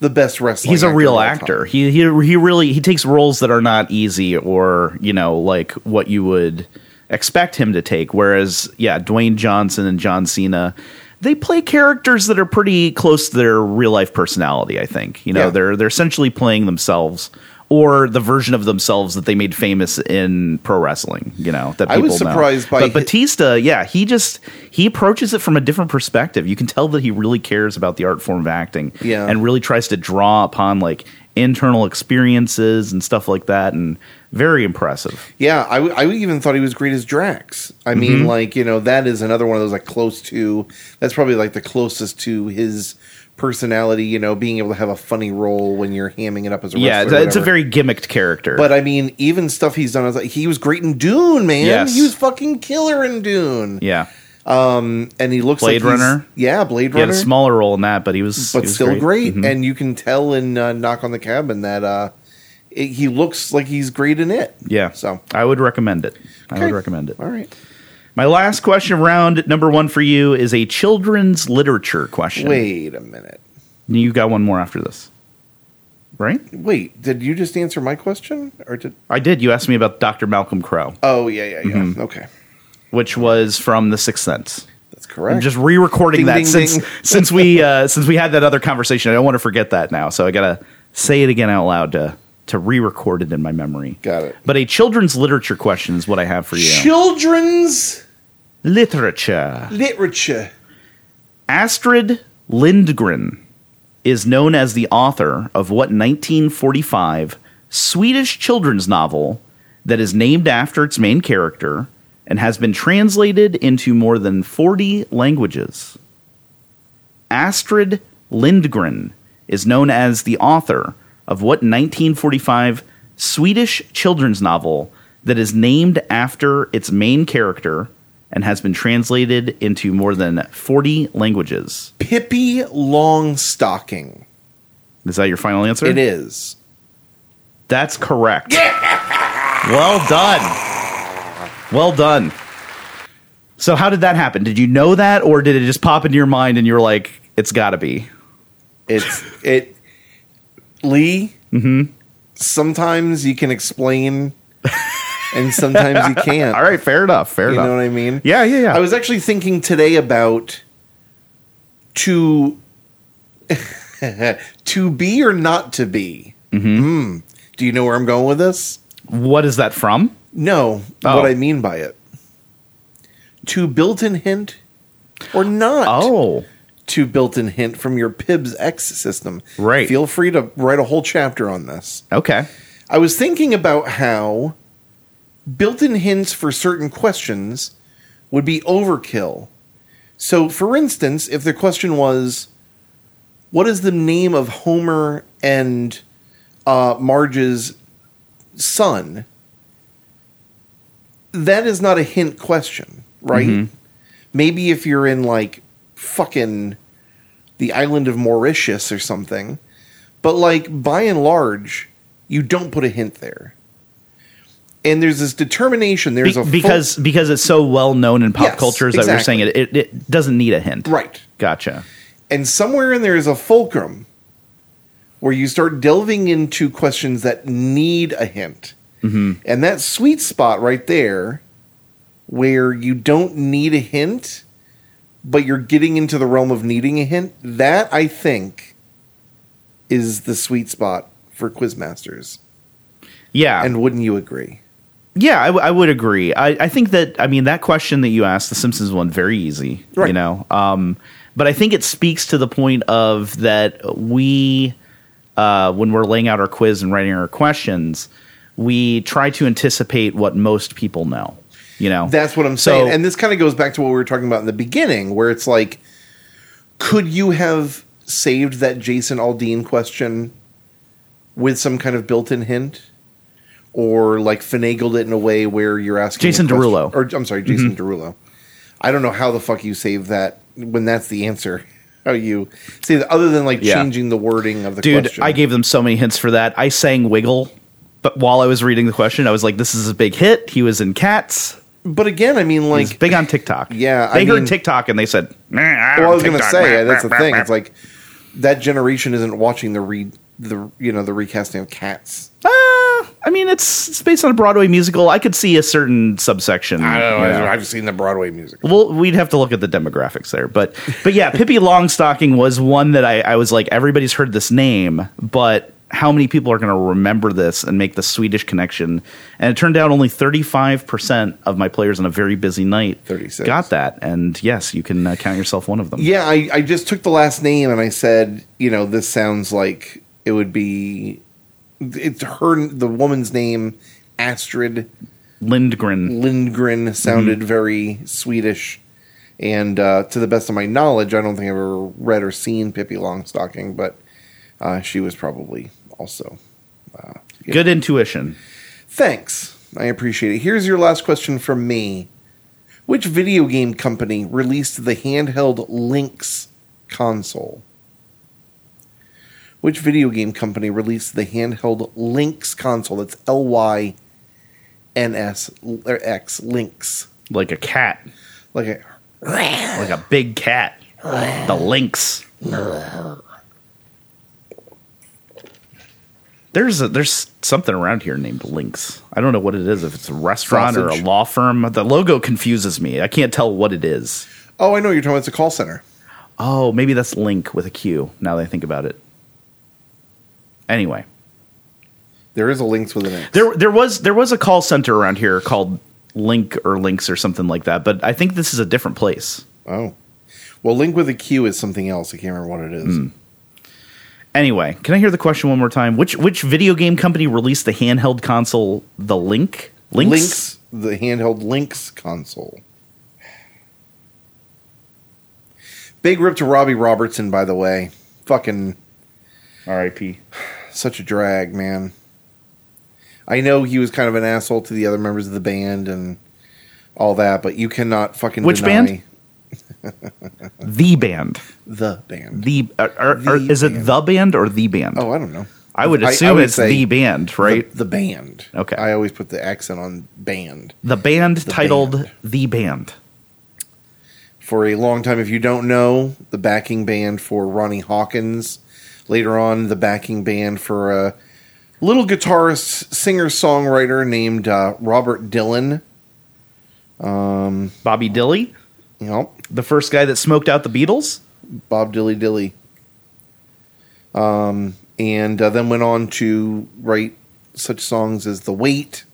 the best wrestling. he's a real actor. He he he really he takes roles that are not easy or you know like what you would expect him to take. Whereas yeah, Dwayne Johnson and John Cena. They play characters that are pretty close to their real life personality. I think you know Yeah. they're they're essentially playing themselves or the version of themselves that they made famous in pro wrestling. You know that I was know. surprised by But Batista, yeah, he just he approaches it from a different perspective. You can tell that he really cares about the art form of acting, Yeah. and really tries to draw upon like internal experiences and stuff like that, and very impressive. Yeah, I, w- I even thought he was great as Drax. I Mm-hmm. mean, like you know, that is another one of those like close to. That's probably like the closest to his personality. You know, being able to have a funny role when you're hamming it up as a Yeah, wrestler. or it's a very gimmicked character. But I mean, even stuff he's done, I was like, he was great in Dune, man. Yes. He was fucking killer in Dune. yeah, Um, and he looks Blade like Runner? Yeah, Blade Runner. he had a smaller role in that, but he was, but he was still great, Mhm. and you can tell in uh, Knock on the Cabin that uh, it, he looks like he's great in it. yeah, So I would recommend it. I would recommend it. all right. My last question round number one for you is a children's literature question. Wait a minute. you got one more after this, right? Wait, did you just answer my question, or did? I did. You asked me about Dr. Malcolm Crowe, Oh yeah, yeah, yeah. Mm-hmm. Okay, which was from The Sixth Sense. that's correct. I'm just re-recording Ding, that ding, since ding. since we uh, since we had that other conversation. I don't want to forget that now, so I gotta say it again out loud to to re-record it in my memory. Got it. But a children's literature question is what I have for you. Children's literature. literature. Astrid Lindgren is known as the author of what 1945 Swedish children's novel that is named after its main character and has been translated into more than 40 languages. Astrid Lindgren is known as the author of what 1945 Swedish children's novel that is named after its main character and has been translated into more than 40 languages. Pippi Longstocking. Is that your final answer? It is. That's correct. Yeah! Well done. Well done. So, how did that happen? Did you know that, or did it just pop into your mind and you're like, it's got to be? It's it. Lee. Mm-hmm. Sometimes you can explain, and sometimes you can't. All right, fair enough. Fair You enough. You know what I mean? Yeah, yeah, yeah. I was actually thinking today about to to be or not to be. Mm-hmm. Do you know where I'm going with this? what is that from? No, Oh. what I mean by it. To built-in hint or not Oh, to built-in hint from your Pibs X system. Right. Feel free to write a whole chapter on this. okay. I was thinking about how built-in hints for certain questions would be overkill. So, for instance, if the question was, "What is the name of Homer and uh, Marge's son?" That is not a hint question, right? Maybe if you're in like fucking the island of Mauritius or something, but like by and large, you don't put a hint there. And there's this determination. There's Be- a full- because because it's so well known in pop Yes, culture is that you're saying it, it it doesn't need a hint. right, Gotcha. and somewhere in there is a fulcrum where you start delving into questions that need a hint, Mm-hmm. and that sweet spot right there, where you don't need a hint, but you're getting into the realm of needing a hint. That I think is the sweet spot for Quizmasters. Yeah. And wouldn't you agree? Yeah, I, w- I would agree. I, I think that I mean that question that you asked, the Simpsons one, very easy. You know, um, but I think it speaks to the point of that we, uh, when we're laying out our quiz and writing our questions, we try to anticipate what most people know. You know, That's what I'm So- saying. And this kind of goes back to what we were talking about in the beginning, where it's like, could you have saved that Jason Aldean question with some kind of built-in hint, or like finagled it in a way where you're asking Jason Derulo. or I'm sorry, mm-hmm. Jason Derulo. I don't know how the fuck you save that when that's the answer. How you say that other than like Yeah. changing the wording of the Dude, question? I gave them so many hints for that. I sang Wiggle, but while I was reading the question, I was like, this is a big hit. He was in Cats. but again, I mean, like, big on TikTok. Yeah, They I heard mean- TikTok and they said, "Nah, I'm well, I was going to TikTok." say that's the thing. It's like that generation isn't watching the re the you know the recasting of Cats. Uh, I mean, it's, it's based on a Broadway musical. I could see a certain subsection. I don't know. you know. I've seen the Broadway music. Well, we'd have to look at the demographics there, but but yeah, Pippi Longstocking was one that I, I was like, everybody's heard this name, but how many people are going to remember this and make the Swedish connection? And it turned out only thirty five percent of my players on a very busy night 36. got that, and yes, you can uh, count yourself one of them. Yeah, I, I just took the last name and I said, you know, this sounds like it would be. It's her, the woman's name, Astrid Lindgren. Lindgren, sounded very Swedish. And uh, to the best of my knowledge, I don't think I've ever read or seen Pippi Longstocking, but uh, she was probably also. Good intuition. Thanks. I appreciate it. Here's your last question from me. Which video game company released the handheld Lynx console? Which video game company released the handheld Lynx console? That's L Y N S or X Lynx. Like a cat, Like a like a big cat. The lynx. There's a, there's something around here named Lynx. I don't know what it is. If it's a restaurant or a law firm, the logo confuses me. I can't tell what it is. Oh, I know you're talking about. It's a call center. Oh, maybe that's Link with a Q. Now that I think about it. Anyway, There is a Lynx with an X. there there was there was a call center around here called Link or Links or something like that, but I think this is a different place. Oh. Well, Link with a Q is something else. I can't remember what it is. Hmm. Anyway, can I hear the question one more time? Which which video game company released the handheld console, the Link? Lynx? Lynx, the handheld Links console. Big rip to Robbie Robertson, by the way. Fucking R.I.P. such a drag, man. I know he was kind of an asshole to the other members of the band and all that, but you cannot fucking Which deny band? The band. the band. The, are, are, are- The er, is it the band or the band? oh, I don't know. I would assume would it's the band, right? The, the band. Okay. I always put the accent on band. The, band titled band. The Band. for a long time. If you don't know, the backing band for Ronnie Hawkins. Later on, the backing band for a little guitarist, singer, songwriter named uh, Robert Dylan. Bobby Dilly, You know, the first guy that smoked out the Beatles. Bob Dilly Dilly. Um, and uh, then went on to write such songs as The Weight.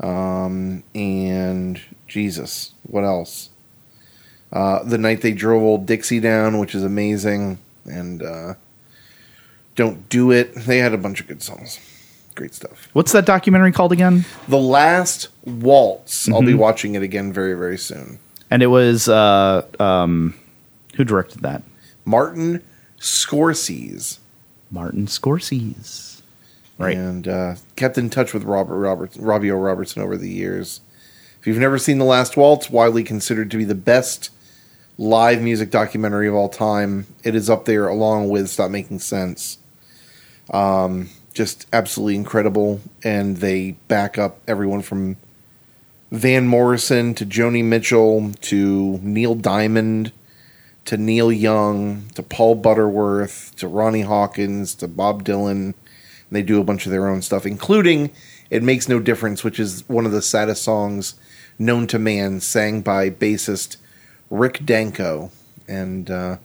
Um, and Jesus, what else? Uh, the night they drove old Dixie down, which is amazing, and uh, don't do it. They had a bunch of good songs, great stuff. What's that documentary called again? The Last Waltz. I'll be watching it again very very soon. And it was uh, um, who directed that? Martin Scorsese. Martin Scorsese. Right. and uh, kept in touch with Robert Roberts, Robbie O. Robertson over the years. If you've never seen The Last Waltz, widely considered to be the best live music documentary of all time, it is up there along with Stop Making Sense. Um, just absolutely incredible, and they back up everyone from Van Morrison to Joni Mitchell to Neil Diamond to Neil Young to Paul Butterworth to Ronnie Hawkins to Bob Dylan. and They do a bunch of their own stuff, including It Makes No Difference, which is one of the saddest songs known to man, sang by bassist Rick Danko. And uh,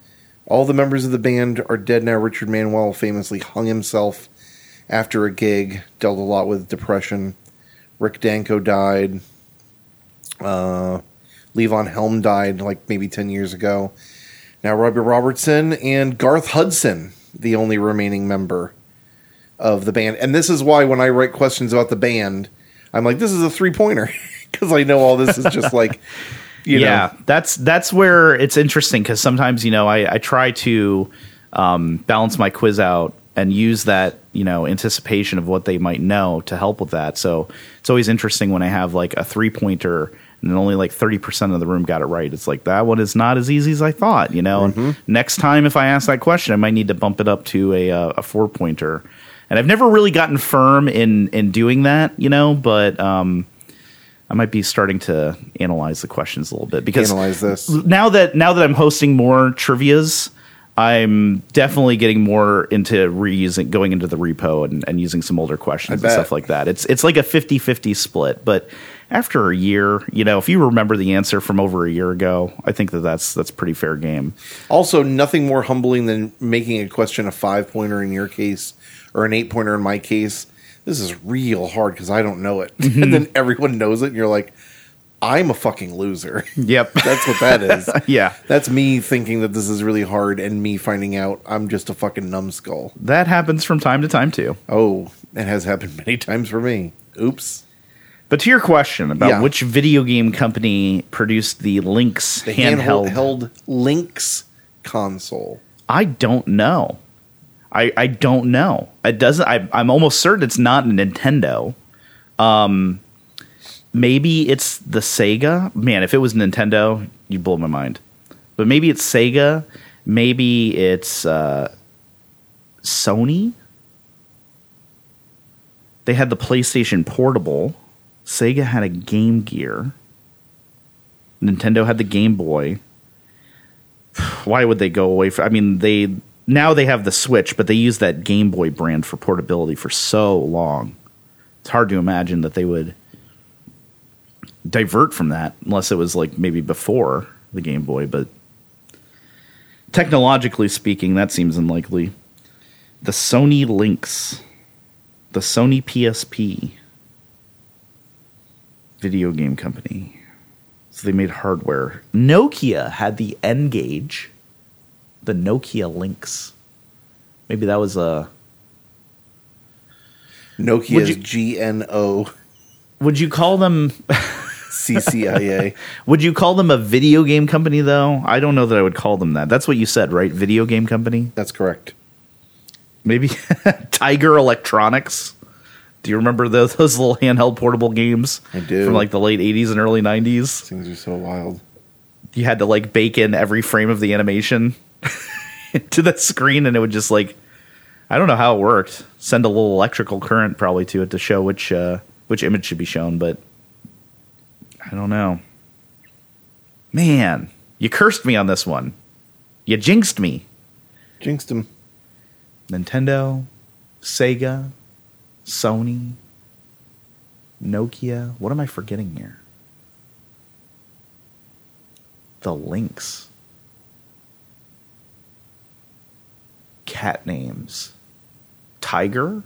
all the members of the band are dead now. Richard Manuel famously hung himself after a gig, dealt a lot with depression. Rick Danko died. Uh, Levon Helm died like maybe 10 years ago. Now Robbie Robertson and Garth Hudson, the only remaining member of the band. And this is why when I write questions about the band, I'm like, this is a three pointer because I know all this is just like You yeah, know? that's that's where it's interesting because sometimes you know I, I try to um, balance my quiz out and use that you know anticipation of what they might know to help with that. So it's always interesting when I have like a three pointer and only like thirty percent of the room got it right. It's like that one is not as easy as I thought. You know, and next time if I ask that question, I might need to bump it up to a uh, a four pointer. And I've never really gotten firm in in doing that. You know, but. um I might be starting to analyze the questions a little bit because Analyze this. now that now that I'm hosting more trivia's, I'm definitely getting more into reusing going into the repo and, and using some older questions and stuff like that. It's it's like a 50-50 split, but after a year, you know, if you remember the answer from over a year ago, I think that that's that's pretty fair game. Also, nothing more humbling than making a question a five pointer in your case or an eight pointer in my case. This is real hard because I don't know it. Mm-hmm. and then everyone knows it, and you're like, I'm a fucking loser. Yep. That's what that is. yeah. That's me thinking that this is really hard and me finding out I'm just a fucking numbskull. That happens from time to time too. Oh, it has happened many times for me. Oops. But to your question about Yeah. which video game company produced the Lynx The handheld, handheld held Lynx console. I don't know. I, I don't know. It doesn't. I, I'm almost certain it's not a Nintendo. Um, maybe it's the Sega. Man, if it was Nintendo, you blow my mind. But maybe it's Sega. Maybe it's uh, Sony. They had the PlayStation Portable. Sega had a Game Gear. Nintendo had the Game Boy why would they go away from I mean they now they have the Switch, but they use that Game Boy brand for portability for so long. It's hard to imagine that they would divert from that unless it was like maybe before the Game Boy, but technologically speaking, that seems unlikely. The Sony Lynx, the Sony PSP video game company. So they made hardware. Nokia had the N-Gage, the Nokia Lynx. Maybe that was a. Nokia's Would G N O Would you call them? C C I A. Would you call them a video game company though? I don't know that I would call them that. That's what you said, right? Video game company. That's correct. Maybe Tiger Electronics. Do you remember those, those little handheld portable games? I do. From like the late '80s and early '90s. Things are so wild. you had to like bake in every frame of the animation to the screen and it would just like I don't know how it worked. Send a little electrical current probably to it to show which uh, which image should be shown, but I don't know. Man, you cursed me on this one. You jinxed me. Jinxed him. Nintendo, Sega, Sony, Nokia. What am I forgetting here? The Lynx. Cat names. Tiger?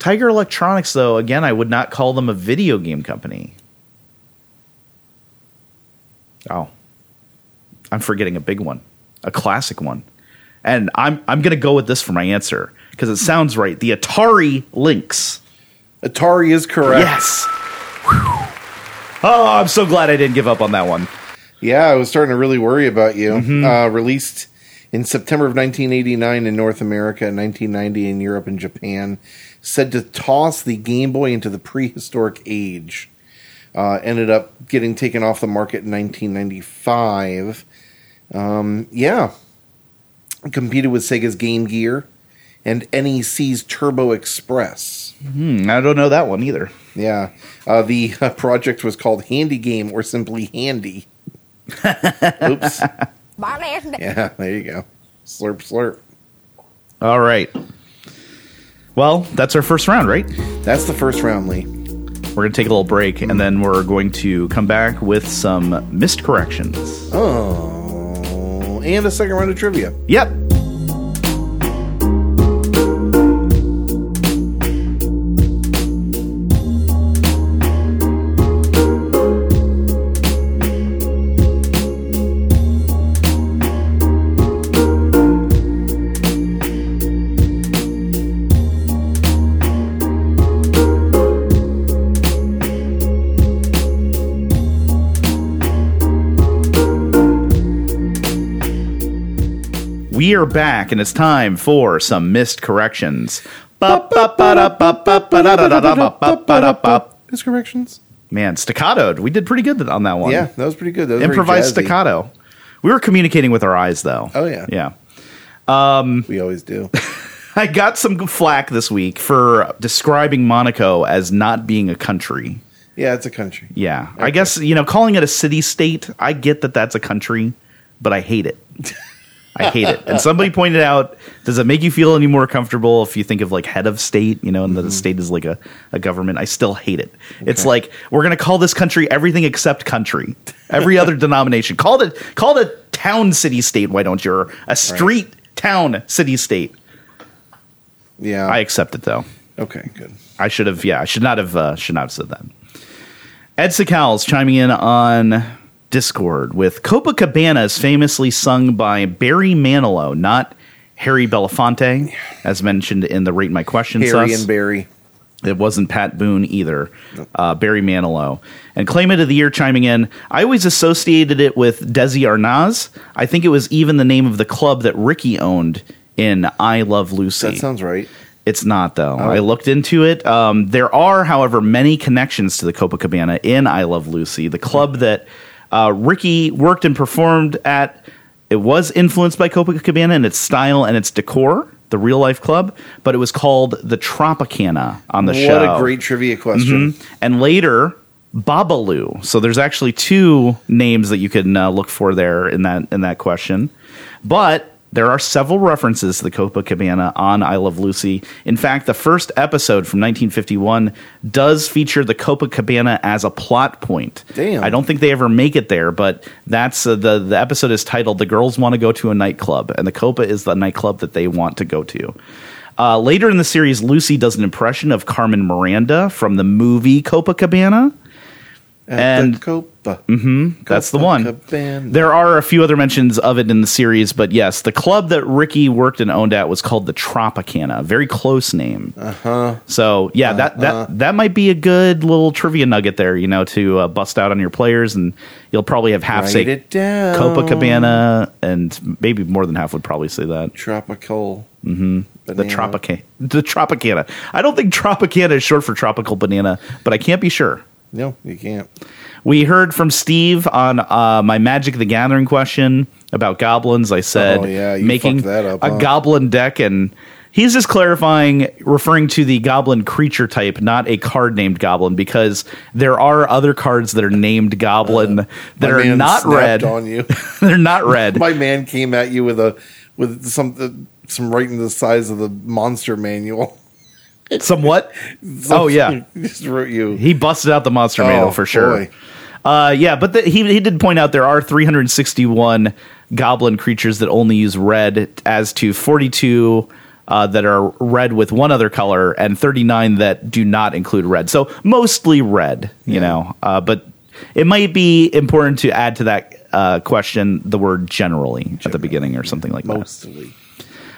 Tiger Electronics, though, again, I would not call them a video game company. Oh. I'm forgetting a big one, a classic one. And I'm I'm going to go with this for my answer because it sounds right. The Atari Lynx. Atari is correct. Yes. Whew. Oh, I'm so glad I didn't give up on that one. Yeah, I was starting to really worry about you. Mm-hmm. Uh, released in September of 1989 in North America 1990 in Europe and Japan. Said to toss the Game Boy into the prehistoric age. Uh, ended up getting taken off the market in 1995. Um, yeah. Competed with Sega's Game Gear and NEC's Turbo Express. Hmm, I don't know that one either. Yeah. Uh, the uh, project was called Handy Game or simply Handy. Oops. Yeah, there you go. Slurp, slurp. All right. Well, that's our first round, right? That's the first round, Lee. We're going to take a little break and then we're going to come back with some missed corrections. Oh, and a second round of trivia. Yep. We are back, and it's time for some missed corrections. Miscorrections. Man, staccatoed. We did pretty good on that one. Yeah, that was pretty good. That was very Improvised jazzy. staccato. We were communicating with our eyes, though. Oh, yeah. Yeah. Um, we always do. I got some flack this week for describing Monaco as not being a country. Yeah, it's a country. Yeah. I guess, you know, calling it a city state, I get that that's a country, but I hate it. I hate it. And somebody pointed out, does it make you feel any more comfortable if you think of like head of state, you know, and that the state is like a, a government? I still hate it. It's like we're gonna call this country everything except country. Every other denomination. Call it call it a town city state, why don't you? Or a street town city state. Yeah. I accept it though. okay, good. I should have. Yeah, I should not have. Uh, should not have said that. Ed Sakals chiming in on Discord with Copacabana is famously sung by Barry Manilow, not Harry Belafonte, as mentioned in the Rate My Question. Harry sus. and Barry. It wasn't Pat Boone either. Uh, Barry Manilow. And Claimant of the Year chiming in, I always associated it with Desi Arnaz. I think it was even the name of the club that Ricky owned in I Love Lucy. That sounds right. It's not though. I looked into it. Um, there are, however, many connections to the Copacabana in I Love Lucy, the club that uh, Ricky worked and performed at. It was influenced by Copacabana in its style and its decor, the real life club, but it was called the Tropicana on the what show. What a great trivia question. And later, Babalu. So there's actually two names that you can uh, look for there in that in that question. But there are several references to the Copacabana on I Love Lucy. In fact, the first episode from 1951 does feature the Copacabana as a plot point. Damn. I don't think they ever make it there, but that's uh, the the episode is titled "The Girls Want to Go to a Nightclub," and the Copa is the nightclub that they want to go to. Uh, later in the series, Lucy does an impression of Carmen Miranda from the movie Copacabana. At And- the Copa. That's the one. Copacabana. There are a few other mentions of it in the series, but yes, the club that Ricky worked and owned at was called the Tropicana. Very close name. Uh huh. So yeah, that that that might be a good little trivia nugget there. You know, to uh, bust out on your players, and you'll probably have half Write say it down. Copacabana, and maybe more than half would probably say that. Tropical. The banana. Tropicana. The Tropicana. I don't think Tropicana is short for tropical banana, but I can't be sure. No, you can't. We heard from Steve on uh, my Magic the Gathering question about goblins. I said Oh, yeah, making that up, a huh? goblin deck, and he's just clarifying, referring to the goblin creature type, not a card named goblin, because there are other cards that are named goblin that are not red. on you. They're not red. My man came at you with a with some some writing the size of the monster manual. Somewhat. oh yeah. just wrote you. He busted out the monster Oh, manual for sure. boy. Uh, yeah, but the, he he did point out there are 361 goblin creatures that only use red, as to 42 uh, that are red with one other color, and 39 that do not include red. So mostly red, you know. Uh, but it might be important to add to that uh, question the word generally, at the beginning or something like that. Mostly.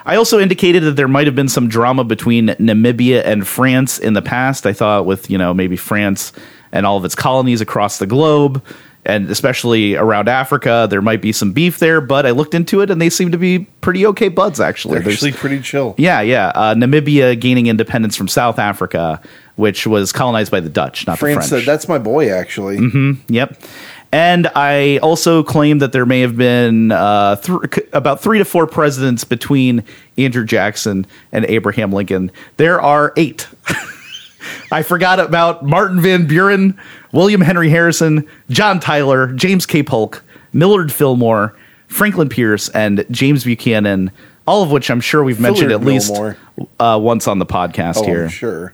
I also indicated that there might have been some drama between Namibia and France in the past. I thought with, you know, maybe France and all of its colonies across the globe and especially around Africa, there might be some beef there, but I looked into it and they seem to be pretty okay buds actually. They're There's- actually pretty chill. yeah, yeah. Uh, Namibia gaining independence from South Africa, which was colonized by the Dutch, not France the French. said that's my boy actually. Yep. And I also claim that there may have been uh, th- about three to four presidents between Andrew Jackson and Abraham Lincoln. There are eight. I forgot about Martin Van Buren, William Henry Harrison, John Tyler, James K. Polk, Millard Fillmore, Franklin Pierce, and James Buchanan. All of which I'm sure we've mentioned Millard at least uh, once on the podcast Oh, here. I'm sure.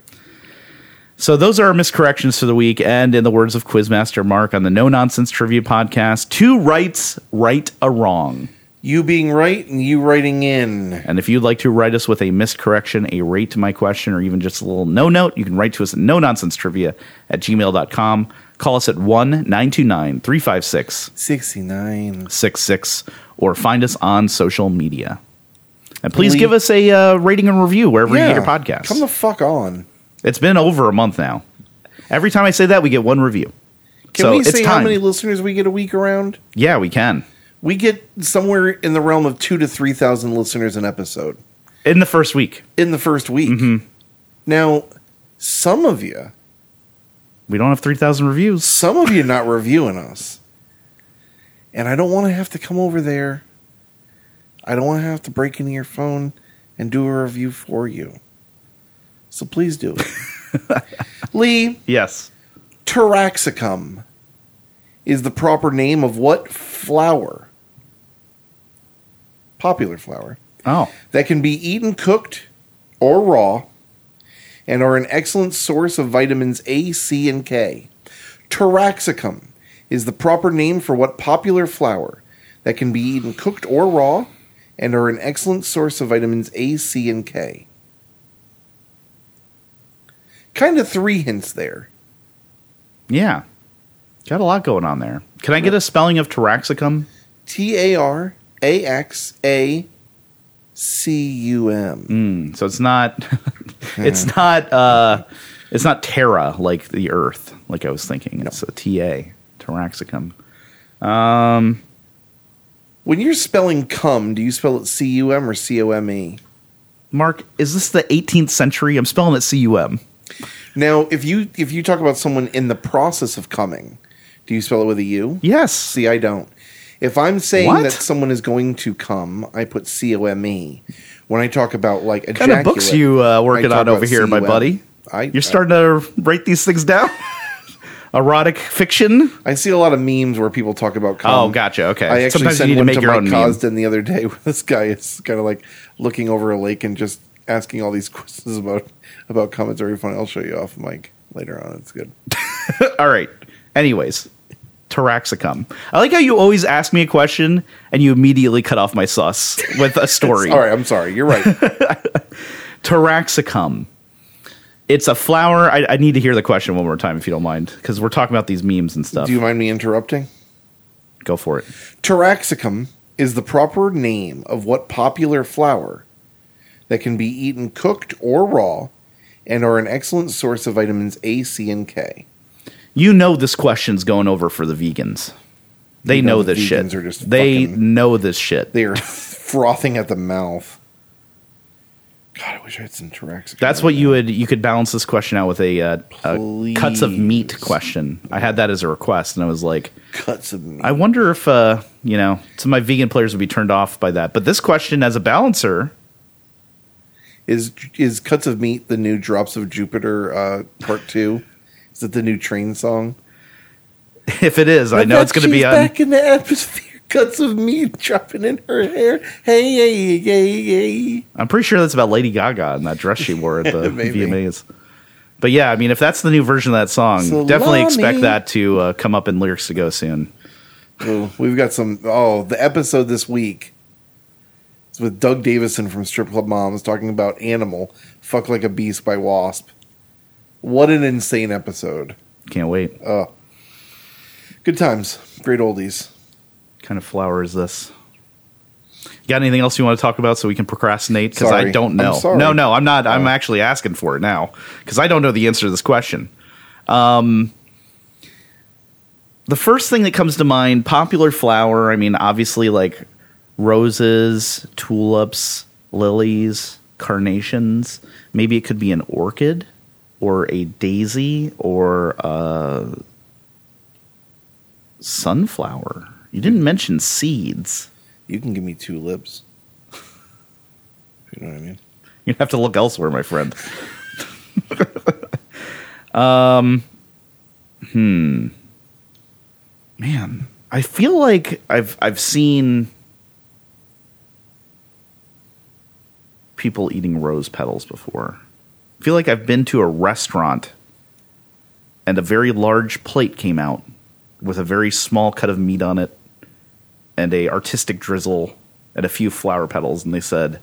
So those are our miscorrections for the week, and in the words of Quizmaster Marc on the No Nonsense Trivia Podcast, two rights right a wrong. You being right and you writing in. And if you'd like to write us with a miscorrection, a rate to my question, or even just a little no note, you can write to us at no nonsense trivia at gmail.com. Call us at 1 929 356 69. 66 or find us on social media. And please give us a uh, rating and review wherever you get your podcast. Come the fuck on. It's been over a month now. Every time I say that, we get one review. Can so we say how many listeners we get a week around? Yeah, we can. We get somewhere in the realm of two to three thousand listeners an episode In the first week, in the first week. Mm-hmm. Now, some of you, we don't have three thousand reviews. some of you not reviewing us, and I don't want to have to come over there. I don't want to have to break into your phone and do a review for you. So please do it. Lee, Yes. Taraxacum is the proper name of what flower? Popular flower. Oh, That can be eaten cooked or raw and are an excellent source of vitamins A, C, and K. Taraxacum is the proper name for what popular flower that can be eaten cooked or raw and are an excellent source of vitamins A, C, and K. Kind of three hints there. yeah. Got a lot going on there. Can I get a spelling of Taraxacum? T A R A X A C U M. Mm, so it's not. it's not. uh It's not Terra like the Earth, like I was thinking. It's a T A Taraxacum. Um, When you're spelling cum, do you spell it C U M or C O M E? Marc, is this the 18th century? I'm spelling it C U M. Now, if you if you talk about someone in the process of coming, do you spell it with a U? Yes. See, I don't. If I'm saying What? that someone is going to come, I put C O M E. When I talk about like kind of books you uh, working on over here, my buddy? I, You're starting to write these things down. Erotic fiction. I see a lot of memes where people talk about cum. Oh, gotcha. Okay. I actually Sometimes you sent need to one make to your Mike own meme. Cosden the other day where this guy is kind of like looking over a lake and just asking all these questions about about. It's very funny. I'll show you off, Mike, later on. It's good. All right. Anyways, Taraxacum. I like how you always ask me a question and you immediately cut off my sus with a story. All right, I'm sorry. You're right. Taraxacum. It's a flower. I, I need to hear the question one more time if you don't mind, because we're talking about these memes and stuff. Do you mind me interrupting? Go for it. Taraxacum is the proper name of what popular flower that can be eaten cooked or raw and are an excellent source of vitamins A, C, and K. You know this question's going over for the vegans. They You know, know the this shit. they fucking- know this shit. They are frothing at the mouth. God, I wish I had some Taraxacum. That's what you would you could balance this question out with a, uh, a cuts of meat question. I had that as a request, and I was like, cuts of meat. I wonder if uh, you know some of my vegan players would be turned off by that. But this question, as a balancer, Is is cuts of meat the new drops of Jupiter uh, part two? Is it the new train song? if it is, I know it's going to be on. back in the atmosphere. Cuts of meat dropping in her hair. Hey, hey, hey, hey. I'm pretty sure that's about Lady Gaga and that dress she wore at the. VMAs. But yeah, I mean, if that's the new version of that song, Salami. definitely expect that to uh, come up in lyrics to go soon. Ooh, we've got some. Oh, the episode this week is with Doug Davison from Strip Club Moms talking about Animal Fuck Like a Beast by Wasp. What an insane episode. Can't wait. Oh. Good times. Great oldies. What kind of flower is this? Got anything else you want to talk about so we can procrastinate? Because I don't know. No, no, I'm not. I'm Oh. actually asking for it now because I don't know the answer to this question. Um, the first thing that comes to mind, popular flower. I mean, obviously, like roses, tulips, lilies, carnations. Maybe it could be an orchid or a daisy or a sunflower. You didn't mention seeds. You can give me two lips. you know what I mean? You'd have to look elsewhere, my friend. um, hmm. Man, I feel like I've I've seen people eating rose petals before. I feel like I've been to a restaurant and a very large plate came out with a very small cut of meat on it and a artistic drizzle and a few flower petals and they said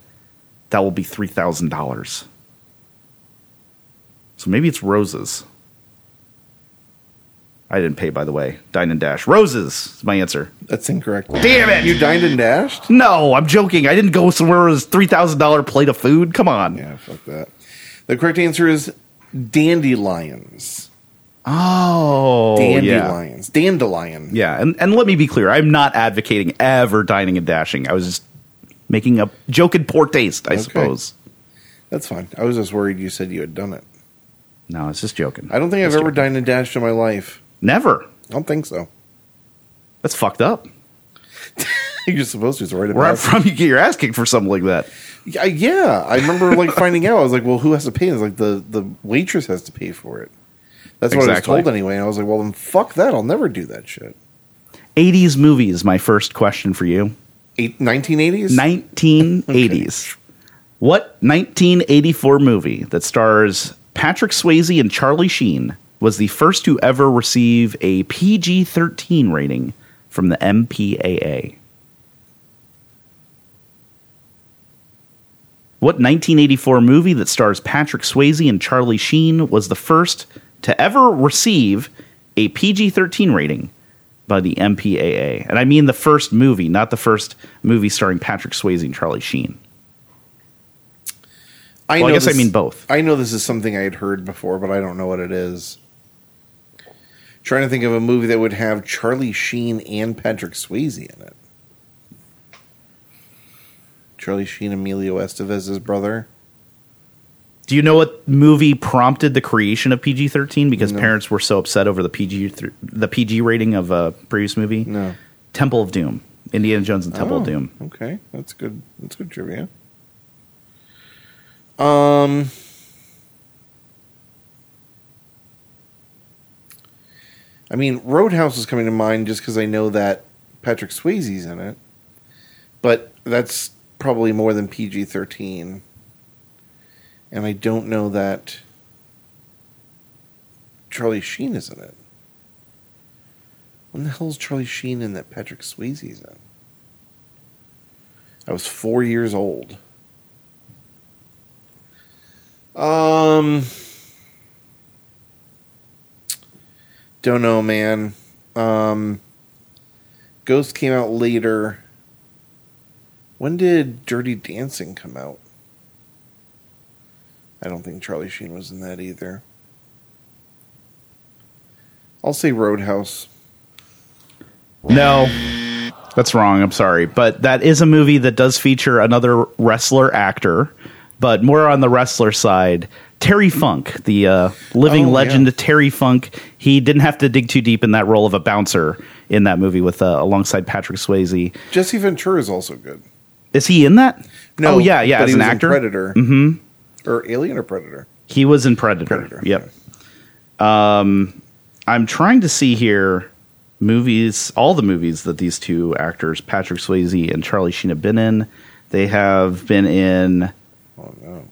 that will be three thousand dollars. So maybe it's roses. I didn't pay, by the way. Dine and dash. Roses is my answer. That's incorrect. Damn it! You dined and dashed? No, I'm joking. I didn't go somewhere where it was three thousand dollar plate of food. Come on. Yeah, fuck that. The correct answer is dandelions. Oh, Dandelions. dandelion. Yeah, and, and let me be clear, I'm not advocating ever dining and dashing. I was just making a joke in poor taste, I Okay. suppose. That's fine. I was just worried you said you had done it. No, it's just joking. I don't think I've Just ever dined and dashed in my life. Never. I don't think so. That's fucked up. You're supposed to. It's right Where I'm from, you- you're asking for something like that. Yeah, yeah, I remember like finding out. I was like, "Well, who has to pay?" It's like the the waitress has to pay for it. That's what Exactly. I was told anyway. And I was like, "Well, then fuck that. I'll never do that shit." 80s movies, my first question for you. Eight, 1980s? 1980s. What 1984 movie that stars Patrick Swayze and Charlie Sheen was the first to ever receive a PG 13 rating from the MPAA? What 1984 movie that stars Patrick Swayze and Charlie Sheen was the first to ever receive a PG 13 rating by the MPAA? And I mean the first movie, not the first movie starring Patrick Swayze and Charlie Sheen. I, Well, I guess I mean both. I know this is something I had heard before, but I don't know what it is. Trying to think of a movie that would have Charlie Sheen and Patrick Swayze in it. Charlie Sheen, Emilio Estevez's brother. Do you know what movie prompted the creation of PG 13 because No. parents were so upset over the PG th- the PG rating of a previous movie? No. Temple of Doom. Indiana Jones and Temple of Oh, Doom. Okay, that's good. That's good trivia. Um, I mean, Roadhouse is coming to mind just because I know that Patrick Swayze's in it, but that's probably more than PG thirteen, and I don't know that Charlie Sheen is in it. When the hell is Charlie Sheen in that Patrick Swayze's in? I was four years old. Um, don't know, man. Um, Ghost came out later. When did Dirty Dancing come out? I don't think Charlie Sheen was in that either. I'll say Roadhouse. No, that's wrong. I'm sorry. But that is a movie that does feature another wrestler actor, but more on the wrestler side. Terry Funk, the uh, living Oh, legend yeah. Terry Funk, he didn't have to dig too deep in that role of a bouncer in that movie with uh, alongside Patrick Swayze. Jesse Ventura is also good. Is he in that? oh yeah, yeah, as he an was in actor, Predator. Mm-hmm. Or Alien or Predator? he was in Predator. Predator. Yep. Um, I'm trying to see here movies, all the movies that these two actors, Patrick Swayze and Charlie Sheen, have been in. They have been in Oh no.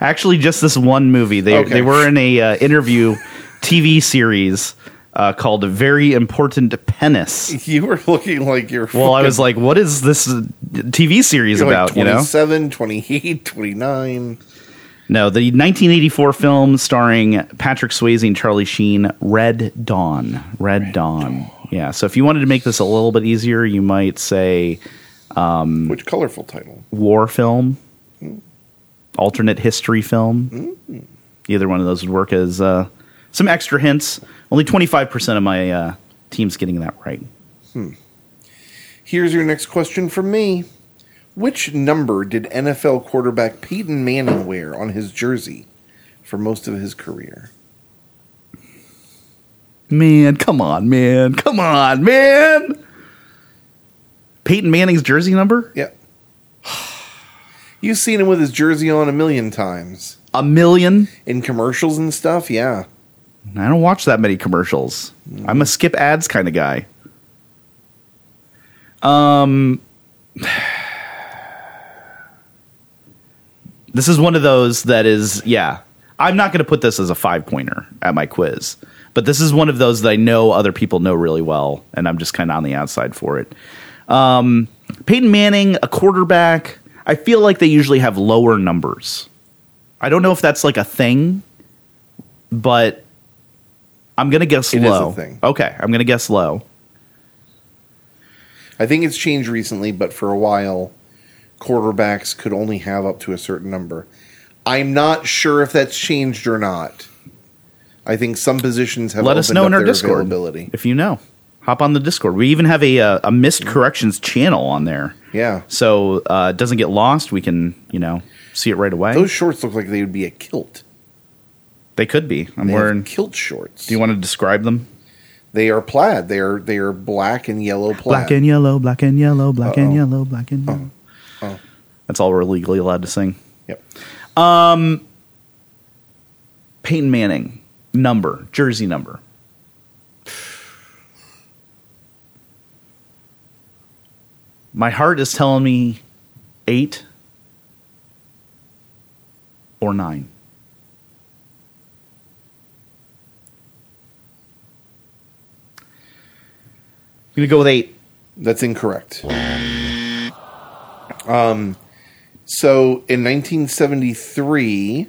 actually just this one movie. They Okay. they were in a uh, interview TV series uh, called "Very Important Penis." You were looking like you're. Well, I was like, "What is this uh, TV series about?" like you know, 27, 28, 29. No, the 1984 film starring Patrick Swayze and Charlie Sheen, Red Dawn. Red, Dawn. Yeah. So if you wanted to make this a little bit easier, you might say Mm. Which colorful title? war film, alternate history film. Either one of those would work as uh, some extra hints. Only 25% of my uh, team's getting that right. Here's your next question from me. Which number did NFL quarterback Peyton Manning wear on his jersey for most of his career? Man, come on, man. Come on, man. Peyton Manning's jersey number? Yeah. You've seen him with his jersey on a million times. A million. In commercials and stuff, yeah. I don't watch that many commercials. I'm a skip ads kind of guy. Um, this is one of those that is, yeah. I'm not going to put this as a five pointer at my quiz, but this is one of those that I know other people know really well, and I'm just kind of on the outside for it. Um, Peyton Manning, a quarterback. I feel like they usually have lower numbers. I don't know if that's like a thing, but I'm gonna guess It low. Okay, I'm gonna guess low. I think it's changed recently, but for a while, quarterbacks could only have up to a certain number. I'm not sure if that's changed or not. I think some positions have Let us know in our Discord if you know. Hop on the Discord. We even have a uh, a missed corrections channel on there, Yeah, so uh, it doesn't get lost. We can you know see it right away. those shorts look like they would be a kilt. they could be. I'm They have wearing. kilt shorts. Do you want to describe them? They are plaid. They are they are black and yellow plaid. Black and yellow, black and yellow, black and Uh-oh. yellow, black and yellow. Oh. That's all we're legally allowed to sing. Yep. Peyton Manning number, jersey number. My heart is telling me eight or nine. I'm to go with eight. That's incorrect. Um, so in 1973,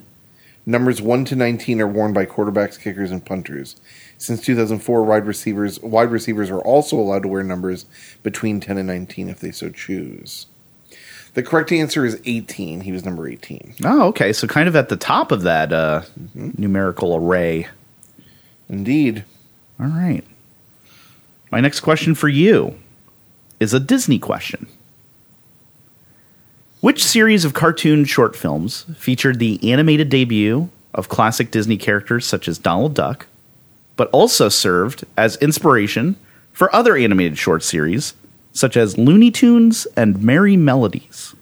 numbers 1 to 19 are worn by quarterbacks, kickers, and punters. Since 2004, wide receivers wide receivers are also allowed to wear numbers between 10 and 19 if they so choose. The correct answer is 18. He was number 18. Oh, okay. So kind of at the top of that uh, numerical array. Indeed. All right. My next question for you is a Disney question. Which series of cartoon short films featured the animated debut of classic Disney characters such as Donald Duck, but also served as inspiration for other animated short series such as Looney Tunes and Merrie Melodies?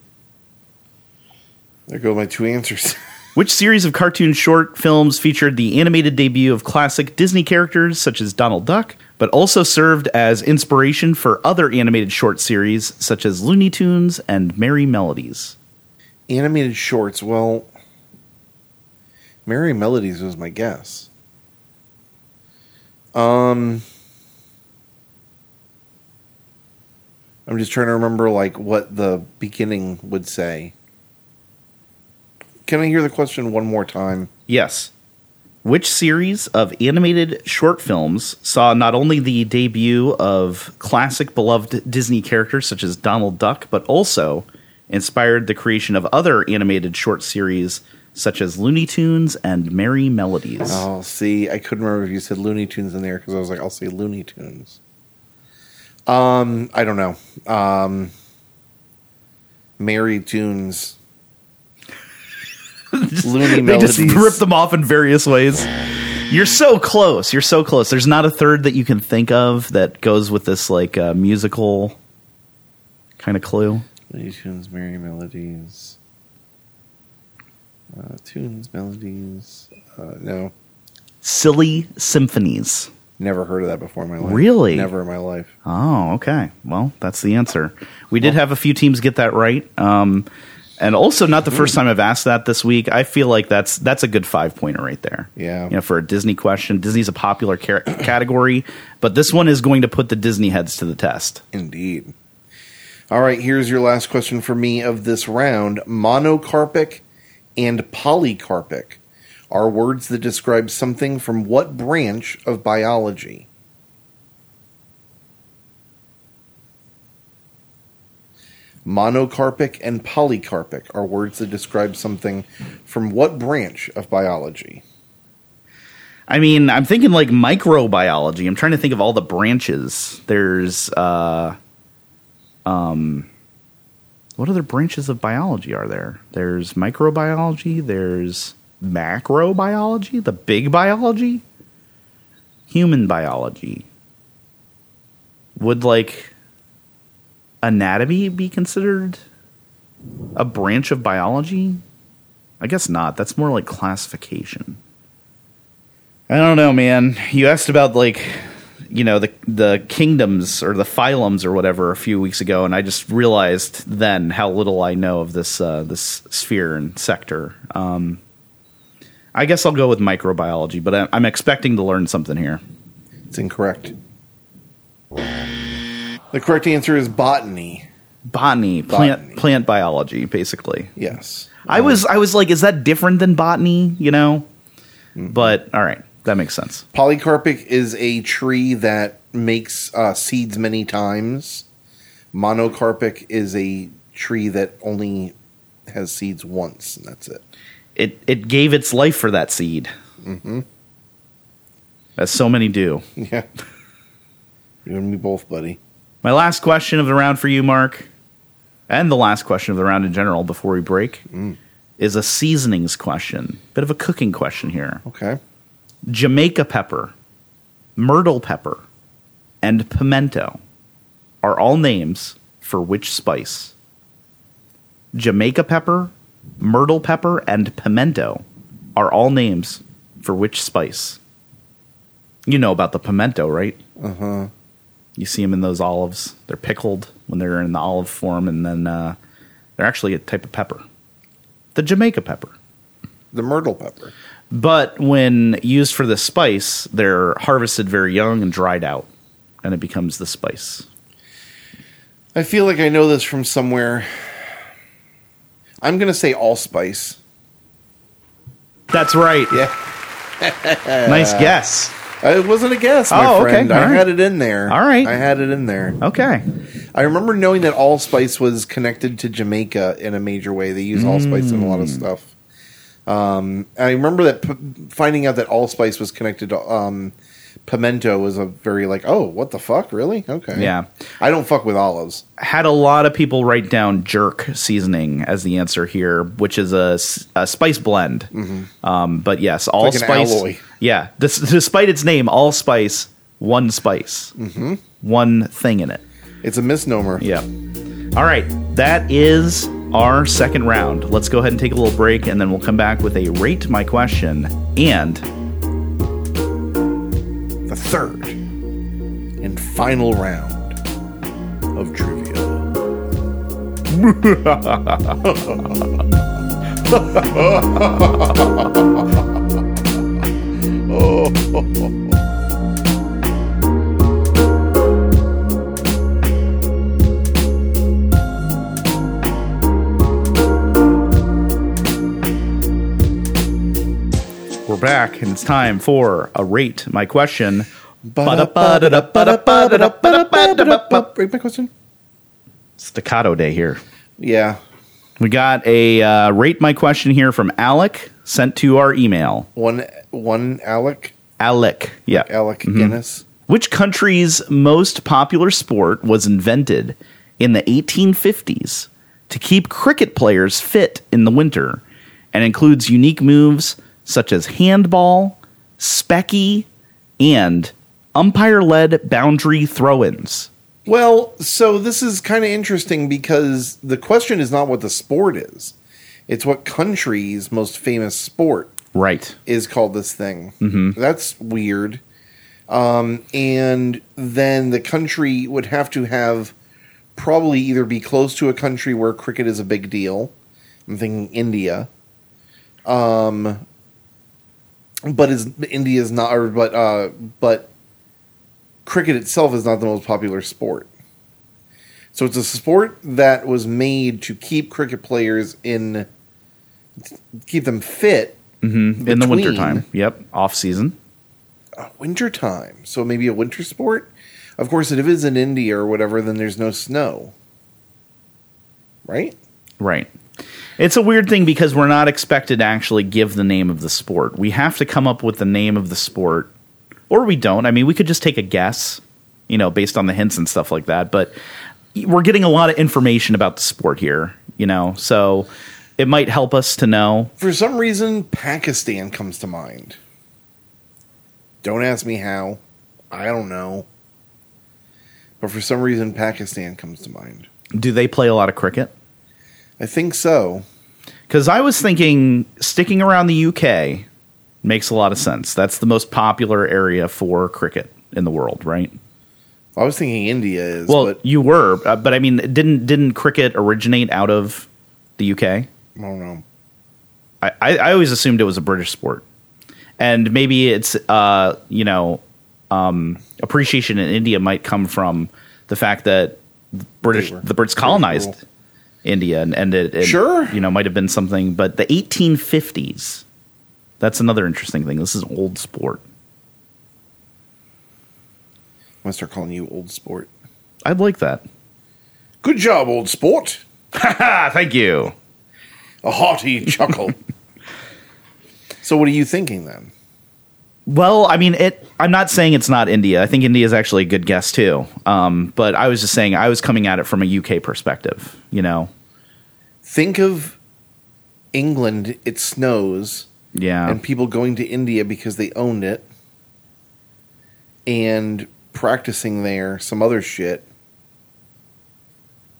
There go my two answers. Which series of cartoon short films featured the animated debut of classic Disney characters such as Donald Duck, but also served as inspiration for other animated short series such as Looney Tunes and Merrie Melodies? Animated shorts. Well, Merrie Melodies was my guess. Um, I'm just trying to remember like what the beginning would say. Can I hear the question one more time? Yes. Which series of animated short films saw not only the debut of classic beloved Disney characters such as Donald Duck, but also inspired the creation of other animated short series such as Looney Tunes and Merrie Melodies? Oh, see, I couldn't remember if you said Looney Tunes in there because I was like, I'll say Looney Tunes. Um, I don't know. Um, Mary Tunes. Looney they just rip them off in various ways. You're so close. You're so close. There's not a third that you can think of that goes with this like uh, musical kind of clue. Looney Tunes, Merrie Melodies. Uh, tunes, melodies. Uh, no, Silly symphonies. never heard of that before in my life. Really? Never in my life. Oh, okay. Well, that's the answer. We did have a few teams get that right. Um, and also not the first time I've asked that this week. I feel like that's that's a good five pointer right there. Yeah. You know, for a Disney question, Disney's a popular car- category, but this one is going to put the Disney heads to the test. Indeed. All right, here's your last question for me of this round. Monocarpic and polycarpic are words that describe something from what branch of biology? Monocarpic and polycarpic are words that describe something from what branch of biology? I mean, I'm thinking like microbiology. I'm trying to think of all the branches. There's uh um what other branches of biology are there? There's microbiology, there's macrobiology, the big biology, human biology. Would like anatomy be considered a branch of biology? I guess not. That's more like classification. I don't know, man. You asked about like, you know, the the kingdoms or the phylums or whatever a few weeks ago, and I just realized then how little I know of this uh, this sphere and sector. Um, I guess I'll go with microbiology, but I- I'm expecting to learn something here. It's incorrect. The correct answer is botany. Botany, plant Botany. plant biology, basically. Yes. I um, was I was like, is that different than botany? You know, mm-hmm. but all right, that makes sense. Polycarpic is a tree that makes uh, seeds many times. Monocarpic is a tree that only has seeds once, and that's it. It it gave its life for that seed. Mm-hmm. as so many do. Yeah. You and me both, buddy. My last question of the round for you, Mark, and the last question of the round in general before we break, is a seasonings question. Bit of a cooking question here. Okay. Jamaica pepper, myrtle pepper, and pimento are all names for which spice? Jamaica pepper, myrtle pepper, and pimento are all names for which spice? You know about the pimento, right? Uh huh. You see them in those olives. They're pickled when they're in the olive form, and then uh, they're actually a type of pepper. The Jamaica pepper. The myrtle pepper. But when used for the spice, they're harvested very young and dried out, and it becomes the spice. I feel like I know this from somewhere. I'm going to say allspice. That's right. Yeah. nice guess. It wasn't a guess, my Oh, okay. friend. I All right. had it in there. All right. I had it in there. Okay. I remember knowing that allspice was connected to Jamaica in a major way. They use allspice in a lot of Mm. stuff. Um, I remember that p- finding out that allspice was connected to um, pimento was a very like, oh, what the fuck, really? Okay, Yeah. I don't fuck with olives. Had a lot of people write down jerk seasoning as the answer here, which is a, s- a spice blend. Um, but yes, all like an spice. alloy. Yeah, dis- despite its name, all spice, one spice, mm-hmm. one thing in it. It's a misnomer. Yeah. All right. That is our second round. Let's go ahead and take a little break, and then we'll come back with a rate my question and The third and final round of trivia. we're oh. Back, and it's time for a rate my question. Break my question. Staccato day here. Yeah, We got a uh, rate my question here from Alec sent to our email. one one Alec Alec, yeah. Alec Guinness. Which country's most popular sport was invented in the 1850s to keep cricket players fit in the winter and includes unique moves such as handball, specky, and umpire led boundary throw ins? Well, so this is kind of interesting because the question is not what the sport is; it's what country's most famous sport Right. is called this thing. Mm-hmm. That's weird. Um, and then the country would have to have probably either be close to a country where cricket is a big deal. I'm thinking India. Um, but is India is not, or but uh, but cricket itself is not the most popular sport. So it's a sport that was made to keep cricket players in, keep them fit In the wintertime. Yep. Off season. winter time. So maybe a winter sport. Of course, if it is in India or whatever, then there's no snow. Right? Right. It's a weird thing because we're not expected to actually give the name of the sport. We have to come up with the name of the sport, or we don't. I mean, we could just take a guess, you know, based on the hints and stuff like that. But we're getting a lot of information about the sport here, you know, so it might help us to know. For some reason, Pakistan comes to mind. Don't ask me how. I don't know. But for some reason, Pakistan comes to mind. Do they play a lot of cricket? I think so. Because I was thinking sticking around the UK makes a lot of sense. That's the most popular area for cricket in the world, right? I was thinking India is. Well, but you were, uh, but I mean, didn't didn't cricket originate out of the UK? I don't know. I, I, I always assumed it was a British sport, and maybe it's uh you know um, appreciation in India might come from the fact that British the Brits colonized. India, and and it, it Sure. you know might have been something, but the 1850s. That's another interesting thing. This is old sport. I'm to start calling you old sport. I'd like that. Good job, old sport. Thank you. A hearty chuckle. so, what are you thinking then? Well, I mean, it. I'm not saying it's not India. I think India is actually a good guess too. Um, but I was just saying I was coming at it from a UK perspective. You know, Think of England, it snows, yeah, and people going to India because they owned it and practicing there some other shit.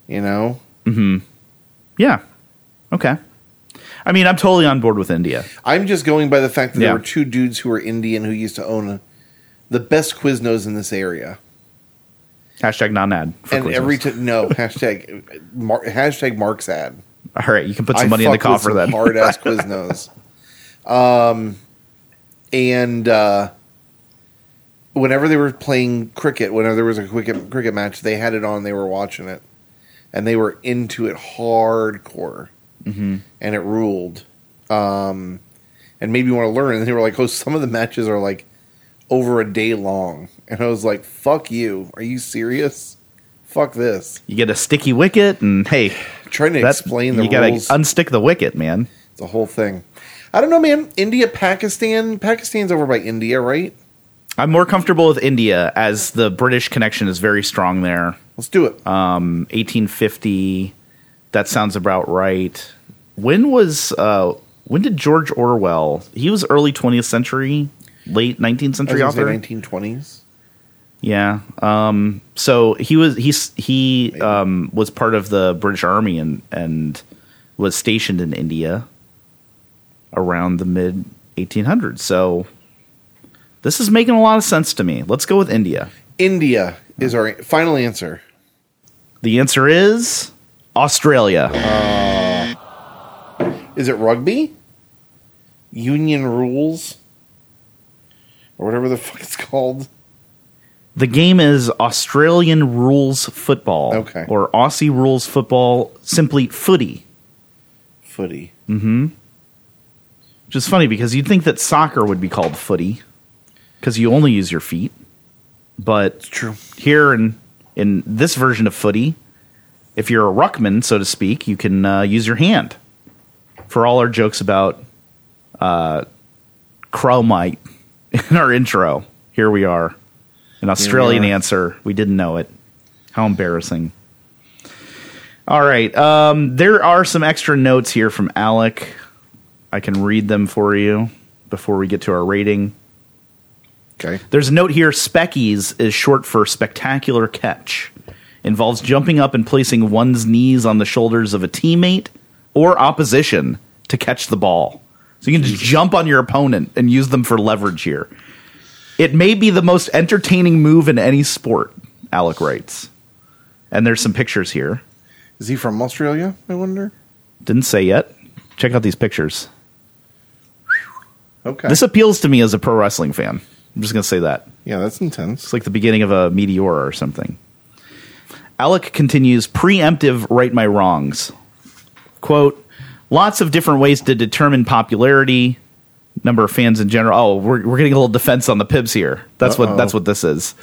You know? Hmm. yeah. Okay. I mean, I'm totally on board with India. I'm just going by the fact that Yeah. there were two dudes who were Indian who used to own a, the best Quiznos in this area. Hashtag non ad. and every t- no hashtag mar- hashtag Mark's ad. all right, you can put some money in the coffer then. Hard ass Quiznos. Um, and uh, whenever they were playing cricket, whenever there was a cricket cricket match, they had it on. They were watching it, and they were into it hardcore, mm-hmm. and it ruled. Um, and made you want to learn. And they were like, "Oh, some of the matches are like over a day long," and I was like, "Fuck you! Are you serious? Fuck this!" you get a sticky wicket, and hey, Trying to explain the you gotta rules. unstick the wicket, man. It's a whole thing. I don't know, man. India, Pakistan. Pakistan's over by India, right? I'm more comfortable with India as the British connection is very strong there. Let's do it. Um, 1850. That sounds about right. When was uh, when did George Orwell? He was early 20th century, late 19th century author. Nineteen twenties. Yeah. Um, so he was he's he um, was part of the British Army and and was stationed in India around the mid 1800s. So this is making a lot of sense to me. Let's go with India. India is our final answer. The answer is Australia. Uh, is it rugby? Union rules, or whatever the fuck it's called. The game is Australian rules football. Okay. Or Aussie rules football, simply footy. Footy. Mm-hmm. Which is funny because you'd think that soccer would be called footy because you only use your feet. But It's true. here in in this version of footy, if you're a ruckman, so to speak, you can uh, use your hand. For all our jokes about uh, Chromite in our intro, here we are. An Australian are. answer. We didn't know it. How embarrassing. All right. Um, there are some extra notes here from Alec. I can read them for you before we get to our rating. Okay. There's a note here Speckies is short for spectacular catch. Involves jumping up and placing one's knees on the shoulders of a teammate or opposition to catch the ball. So you can just jump on your opponent and use them for leverage here. It may be the most entertaining move in any sport, Alec writes. And there's some pictures here. Is he from Australia? I wonder. Didn't say yet. Check out these pictures. Okay. This appeals to me as a pro wrestling fan. I'm just going to say that. yeah, that's intense. It's like the beginning of a meteor or something. Alec continues preemptive right my wrongs. Quote, lots of different ways to determine popularity, number of fans in general. Oh, we're, we're getting a little defense on the Pibs here. That's Uh-oh. what that's what this is.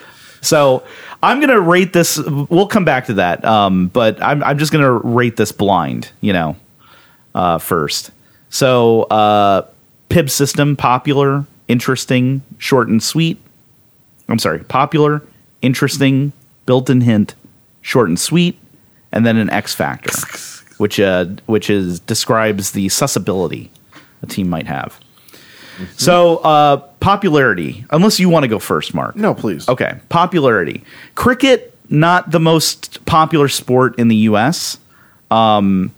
So I'm gonna rate this. We'll come back to that. Um, but I'm I'm just gonna rate this blind. You know, uh, first. So uh, Pib system popular, interesting, short and sweet. I'm sorry, popular, interesting, built-in hint, short and sweet, and then an X factor, which uh, which is describes the susceptibility a team might have. So uh, popularity, unless you want to go first, Mark. No, please. Okay, popularity. Cricket, not the most popular sport in the U.S. Um,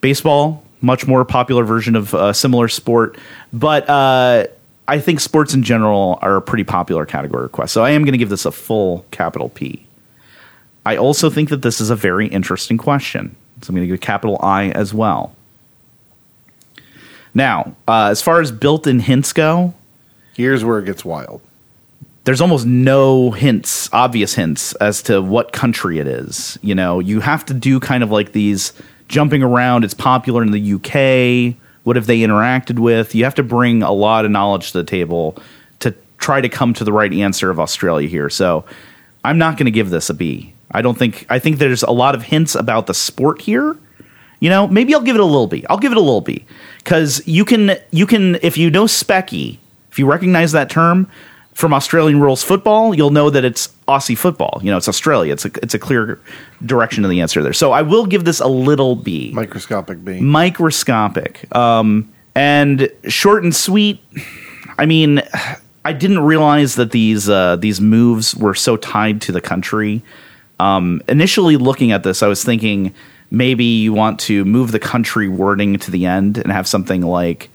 baseball, much more popular version of a similar sport, but uh, I think sports in general are a pretty popular category request. So I am going to give this a full capital P. I also think that this is a very interesting question, so I'm going to give a capital I as well. Now, uh, as far as built-in hints go, Here's where it gets wild. there's almost no hints, obvious hints as to what country it is. You know, you have to do kind of like these jumping around. It's popular in the UK. What have they interacted with? You have to bring a lot of knowledge to the table to try to come to the right answer of Australia here. So I'm not going to give this a B. I don't think, I think there's a lot of hints about the sport here. You know, maybe I'll give it a little B. I'll give it a little B because you can, you can, if you know Specky, If you recognize that term from Australian rules football, you'll know that it's Aussie football. You know, it's Australia. It's a it's a clear direction to the answer there. So I will give this a little B. Microscopic B. Microscopic. Um, and short and sweet. I mean, I didn't realize that these uh, these moves were so tied to the country. Um, initially, looking at this, I was thinking maybe you want to move the country wording to the end and have something like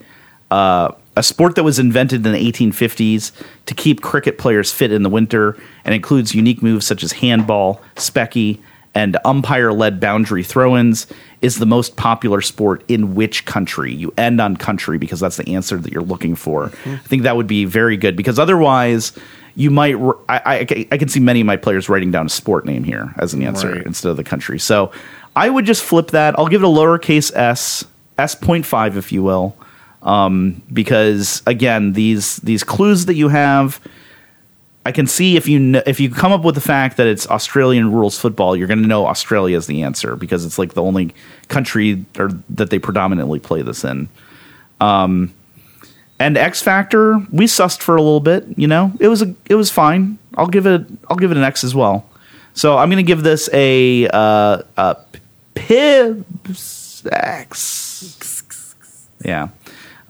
uh, a sport that was invented in the 1850s to keep cricket players fit in the winter and includes unique moves such as handball, specky, and umpire led boundary throw ins is the most popular sport in which country? You end on country because that's the answer that you're looking for. Mm-hmm. I think that would be very good because otherwise, you might. I can see many of my players writing down a sport name here as an answer Right. instead of the country. So I would just flip that. I'll give it a lowercase s, s.5, if you will, um, because again, these these clues that you have. I can see if you kn- if you come up with the fact that it's Australian rules football, you're going to know Australia is the answer because it's like the only country or that they predominantly play this in. Um, and X Factor, we sussed for a little bit. You know, it was a it was fine. I'll give it I'll give it an X as well. So I'm going to give this a uh, a Pibs X. Yeah.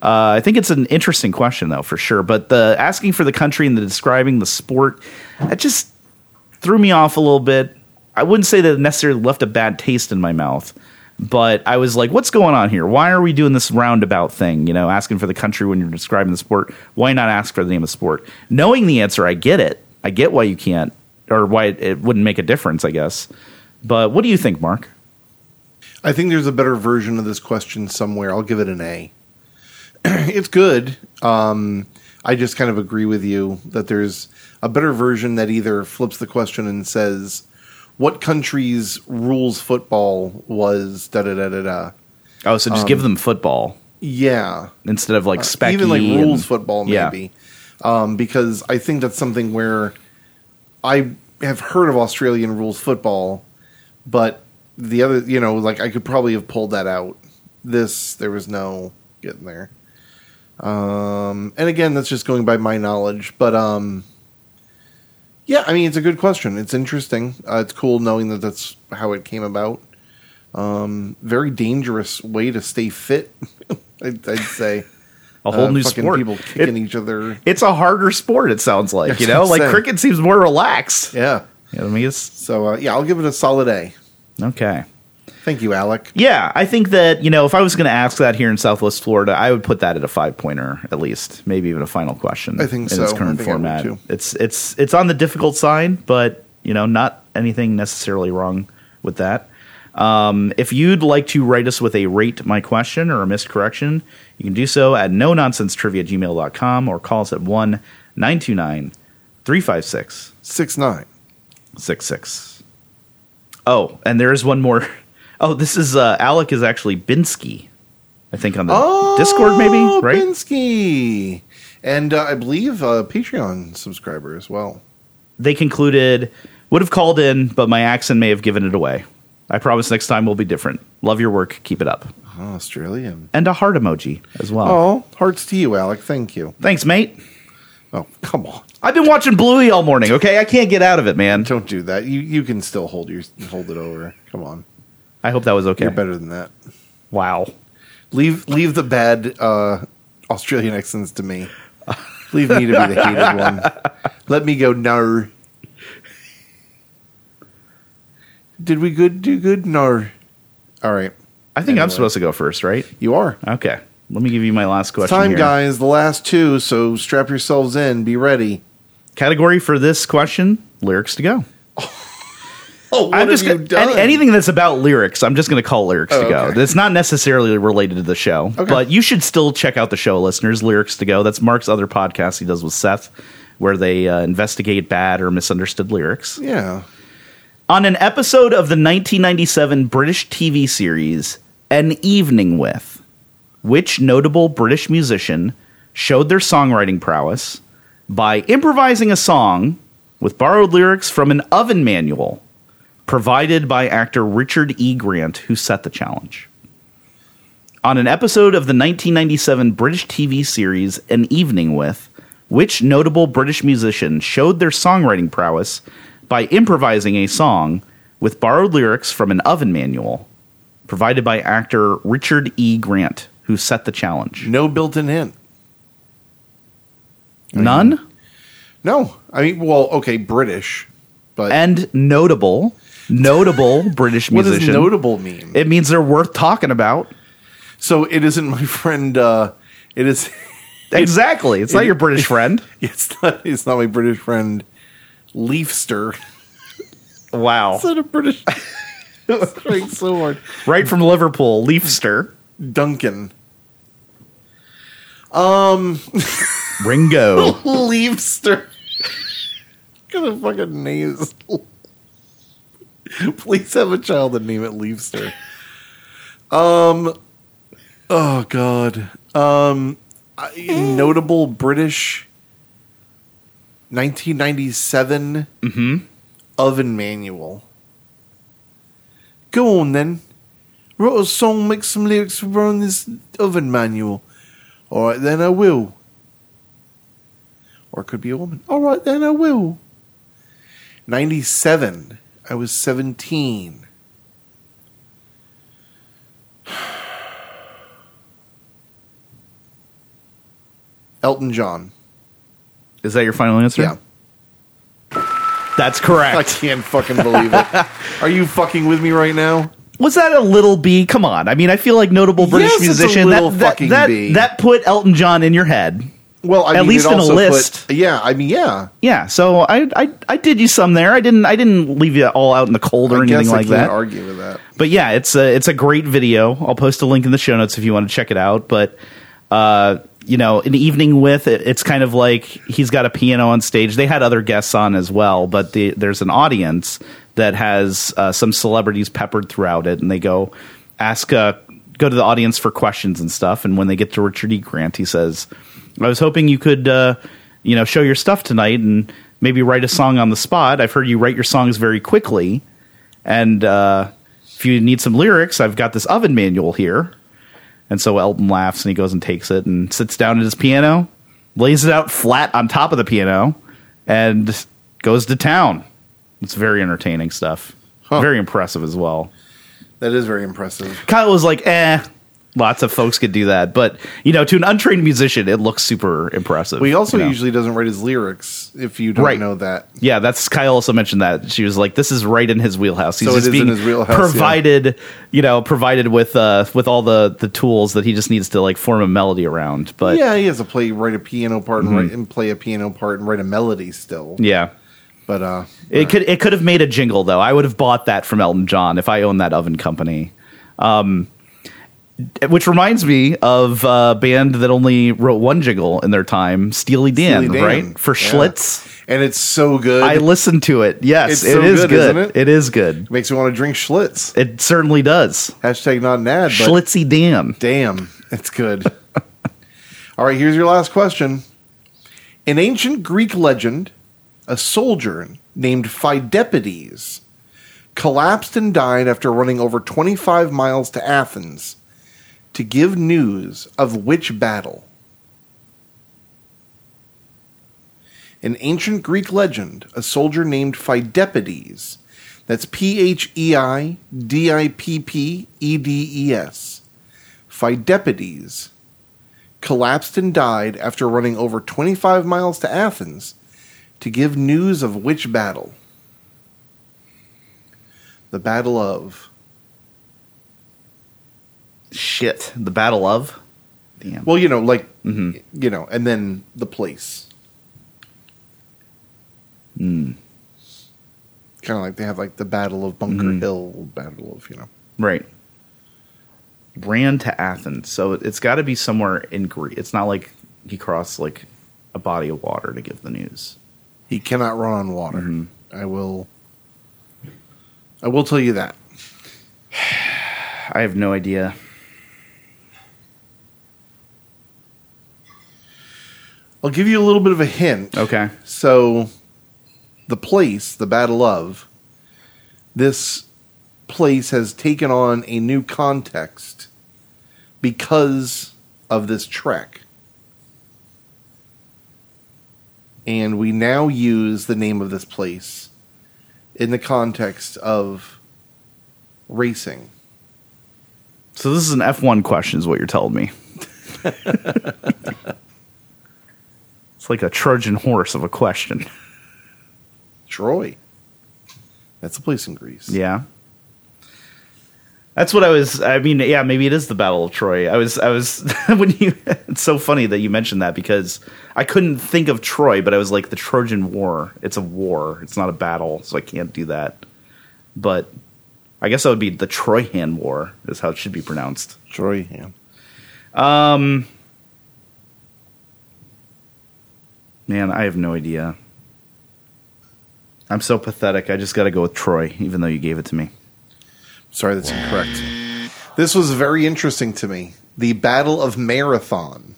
Uh, I think it's an interesting question, though, for sure. But the asking for the country and the describing the sport, that just threw me off a little bit. I wouldn't say that it necessarily left a bad taste in my mouth, but I was like, what's going on here? Why are we doing this roundabout thing? You know, asking for the country when you're describing the sport. Why not ask for the name of the sport? Knowing the answer, I get it. I get why you can't, or why it, wouldn't make a difference, I guess. But what do you think, Mark? I think there's a better version of this question somewhere. I'll give it an A. it's good. Um, I just kind of agree with you that there's a better version that either flips the question and says, "What country's rules football was da da da da da." Oh, so just give them football Yeah, instead of like. Uh, even like and- rules football Yeah. maybe um, because i think that's something where i have heard of australian rules football but the other you know like i could probably have pulled that out this there was no getting there um, and again that's just going by my knowledge but um, yeah i mean it's a good question it's interesting uh, it's cool knowing that that's how it came about um, very dangerous way to stay fit I'd, I'd say a whole uh, new fucking sport. People It- kicking each other. it's a harder sport. It sounds like That's you know, like cricket seems more relaxed. Yeah. What I mean, So uh, yeah, I'll give it a solid A. okay. Thank you, Alec. Yeah, I think that you know if I was going to ask that here in Southwest Florida, I would put that at a five pointer at least, maybe even a final question. I think in so. its current think I would format. It's it's it's on the difficult side, but you know not anything necessarily wrong with that. Um, if you'd like to write us with a rate my question or a missed correction, you can do so at no nonsense trivia gmail.com or call us at 1 929 356 Six nine. six six. Oh, and there is one more. Oh, this is uh, Alec is actually Binsky. I think on the Oh, Discord, maybe right? Binsky. And uh, I believe a Patreon subscriber as well. They concluded would have called in, but my accent may have given it away. I promise next time will be different. Love your work. Keep it up. Oh, Australian. And a heart emoji as well. Oh, hearts to you, Alec. Thank you. Thanks, mate. Oh, come on. I've been watching Bluey all morning. Okay, I can't get out of it, man. Don't do that. You you can still hold your hold it over. Come on. I hope that was okay. You're better than that. Wow. Leave leave the bad uh, Australian accents to me. Leave me to be the hated one. Let me go. No. Did we good do good? No. All right. I think I'm supposed to go first, right? You are. Okay. Let me give you my last question. Time, here. guys. The last two. So strap yourselves in. Be ready. Category for this question: lyrics to go. Oh, what I'm just gonna, any- anything that's about lyrics. I'm just going to call lyrics Oh, to go. okay. That's not necessarily related to the show, Okay. but you should still check out the show, listeners. Lyrics to go. That's Mark's other podcast he does with Seth, where they uh, investigate bad or misunderstood lyrics. Yeah. On an episode of the 1997 British TV series An Evening with, which notable British musician showed their songwriting prowess by improvising a song with borrowed lyrics from an oven manual provided by actor Richard E. Grant, who set the challenge. On an episode of the 1997 British TV series An Evening with, Which notable British musician showed their songwriting prowess by improvising a song with borrowed lyrics from an oven manual provided by actor Richard E. Grant, who set the challenge? No built-in hint. None? No, I mean, well, okay, British, but And notable, notable British what does musician. notable mean? it means they're worth talking about. so it isn't my friend. uh It is. Exactly. It's not your British friend. It's not. It's not my British friend. Leafster. Wow. It's not a British. Trying so hard. Right from Liverpool, Leafster. Duncan. Um, Ringo. Leafster. what kind of fucking name is Please have a child and name it Leafster. Um. Oh God. Um. Notable British. 1997 oven manual. Go on then. Wrote a song, make some lyrics around this oven manual. All right, then I will. Or it could be a woman. All right, then I will. 97. I was 17. Elton John. Is that your final answer? Yeah. That's correct. I can't fucking believe it. Are you fucking with me right now? Was that a little B? Come on. I mean, I feel like notable British Yes, it's a musician. little that, that, that, B. that put Elton John in your head. Well, I At mean, least in a also put- list. yeah, I mean, yeah. Yeah, so I, I I did you some there. I didn't I didn't leave you all out in the cold or I anything like that. argue with that. But yeah, it's a it's a great video. I'll post a link in the show notes if you want to check it out. But uh, you know, an evening with it, it's kind of like he's got a piano on stage. They had other guests on as well, but the, there's an audience that has uh, some celebrities peppered throughout it, and they go ask uh, go to the audience for questions and stuff. And when they get to Richard E. Grant, he says, "I was hoping you could." Uh, you know, show your stuff tonight and maybe write a song on the spot. I've heard you write your songs very quickly. And uh, if you need some lyrics, I've got this oven manual here. And so Elton laughs and he goes and takes it and sits down at his piano, lays it out flat on top of the piano, and goes to town. It's very entertaining stuff. Huh. Very impressive as well. That is very impressive. Kyle was like, eh, lots of folks could do that. But, you know, to an untrained musician, it looks super impressive. Well, he also you know? usually doesn't write his lyrics if you don't Right. know that. Yeah, that's Kyle also mentioned that. She was like, "This is right in his wheelhouse. He's So it just in being his wheelhouse, yeah. provided, you know, provided with uh with all the the tools that he just needs to like form a melody around." But yeah, yeah, he has to play, write a piano part and, write, and play a piano part and write a melody still. Yeah. But uh, it could it could have made a jingle though. I would have bought that from Elton John if I owned that oven company. Um, which reminds me of a band that only wrote one jingle in their time, Steely Dan, Steely Dan, right? For yeah. Schlitz. and it's so good. I listened to it. Yes, It's it so is good, good. isn't it? It is good. makes me want to drink Schlitz. It certainly does. Hashtag not an ad, but Schlitzy Dan. damn, it's good. All right, here's your last question. In ancient Greek legend, a soldier named Pheidippides collapsed and died after running over 25 miles to Athens to give news of which battle? In ancient Greek legend, a soldier named Pheidippides, that's P H E I D I P P E D E S, Pheidippides, collapsed and died after running over 25 miles to Athens to give news of which battle? The Battle of. Shit. The Battle of? Damn. Well, you know, like, mm-hmm. you know, and then the place. Mm. Kind of like they have like the Battle of Bunker mm-hmm. Hill, Battle of, you know. right. Ran to Athens. So it's got to be somewhere in Greece. It's not like he crossed like a body of water to give the news. He cannot run on water. Mm-hmm. I will. I will tell you that. I have no idea. I'll give you a little bit of a hint. Okay. So, the place, the Battle of, this place has taken on a new context because of this trek. and we now use the name of this place in the context of racing. So this is an F1 question, is what you're telling me. it's like a Trojan horse of a question. Troy. That's a place in Greece. Yeah. That's what I was. I mean, yeah, maybe it is the Battle of Troy. I was, I was when you. It's so funny that you mentioned that because I couldn't think of Troy, but I was like the Trojan War. It's a war. It's not a battle, so I can't do that. But I guess that would be the Troyan War, is how it should be pronounced. Troy, yeah. Um, man, I have no idea. I'm so pathetic. I just got to go with Troy, even though you gave it to me. Sorry, that's incorrect. This was very interesting to me. The Battle of Marathon.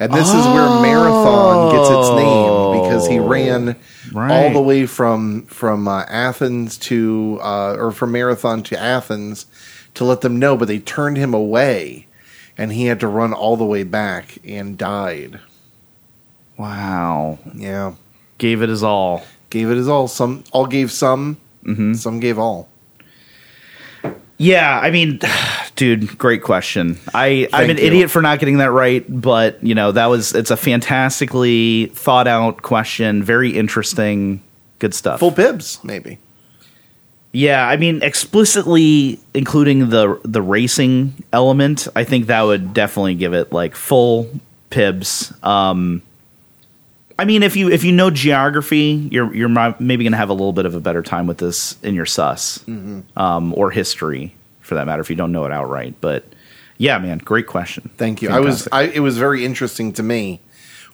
And this is where Marathon gets its name because he ran Right. all the way from from uh, Athens to uh, or from Marathon to Athens to let them know, but they turned him away, and he had to run all the way back and died. Wow. Yeah, Gave it his all. gave it his all. Some all gave some, some gave all. Yeah, I mean, dude, great question. I I'm an you. idiot for not getting that right, but you know that was it's a fantastically thought out question, very interesting, good stuff. Full bibs, maybe. Yeah, I mean, explicitly including the the racing element, I think that would definitely give it like full pibs. Um, I mean, if you if you know geography, you're you're maybe going to have a little bit of a better time with this in your sus, um, or history for that matter. If you don't know it outright, but yeah, man, great question. Thank you. I was. I, it was very interesting to me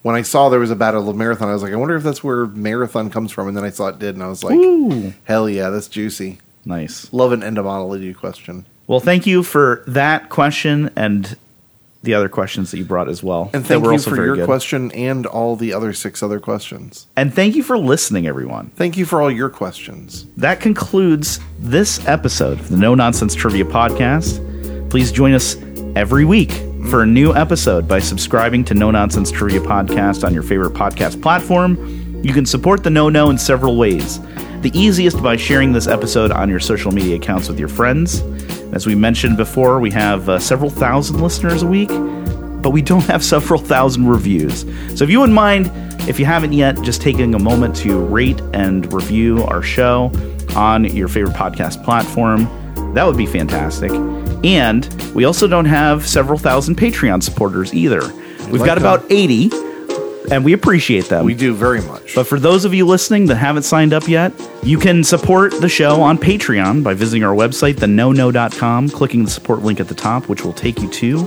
when I saw there was a battle of marathon. I was like, I wonder if that's where marathon comes from. And then I saw it did, and I was like, Ooh. hell yeah, that's juicy. nice. Love an entomology question. Well, thank you for that question and the other questions that you brought as well. And thank you for your good. question and all the other six other questions. And thank you for listening, everyone. Thank you for all your questions. That concludes this episode of the No Nonsense Trivia Podcast. Please join us every week for a new episode by subscribing to No Nonsense Trivia Podcast on your favorite podcast platform. You can support the No No in several ways. The easiest by sharing this episode on your social media accounts with your friends. As we mentioned before, we have uh, several thousand listeners a week, but we don't have several thousand reviews. So if you wouldn't mind, if you haven't yet, just taking a moment to rate and review our show on your favorite podcast platform, that would be fantastic. And we also don't have several thousand Patreon supporters either. We've like got that. about 80, and we appreciate them. We do very much. But for those of you listening that haven't signed up yet, you can support the show on Patreon by visiting our website, thenono.com, clicking the support link at the top, which will take you to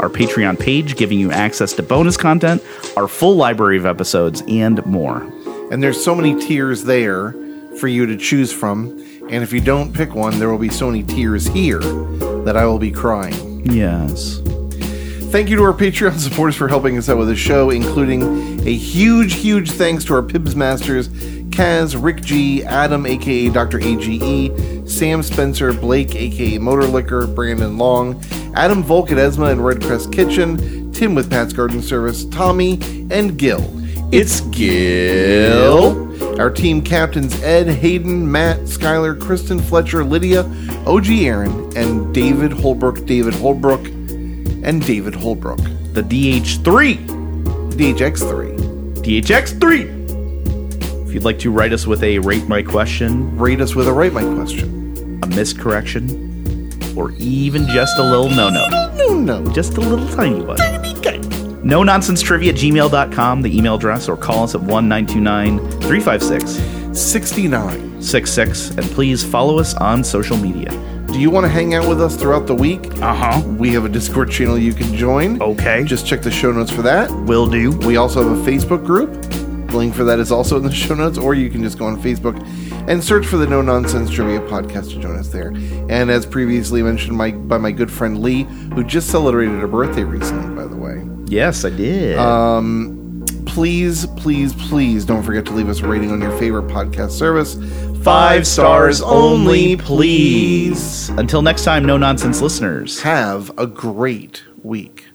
our Patreon page, giving you access to bonus content, our full library of episodes, and more. and there's so many tiers there for you to choose from. And if you don't pick one, there will be so many tiers here that I will be crying. Yes. Thank you to our Patreon supporters for helping us out with the show, including a huge, huge thanks to our Pibs Masters, Kaz, Rick G, Adam, aka Dr. AGE, Sam Spencer, Blake, aka Motor Liquor, Brandon Long, Adam Volk at Esma and Red Crest Kitchen, Tim with Pat's Garden Service, Tommy, and Gil. It's Gil. Our team captains Ed, Hayden, Matt, Skylar, Kristen Fletcher, Lydia, OG Aaron, and David Holbrook, David Holbrook, and David Holbrook. The DH3, DHX3. DHX3. If you'd like to write us with a rate my question, Rate us with a rate my question. a miscorrection, or even just a little no no. No, no. just a little tiny one. No nonsense trivia at gmail.com, the email address, or call us at 1 356 69. 66. And please follow us on social media. Do you want to hang out with us throughout the week? Uh huh. We have a Discord channel you can join. Okay. Just check the show notes for that. will do. We also have a Facebook group. The link for that is also in the show notes, or you can just go on Facebook and search for the No Nonsense Trivia Podcast to join us there. And as previously mentioned my, by my good friend Lee, who just celebrated her birthday recently, by the way, Yes, I did. Um, please, please, please don't forget to leave us a rating on your favorite podcast service. Five stars only, please. Until next time, no nonsense listeners. Have a great week.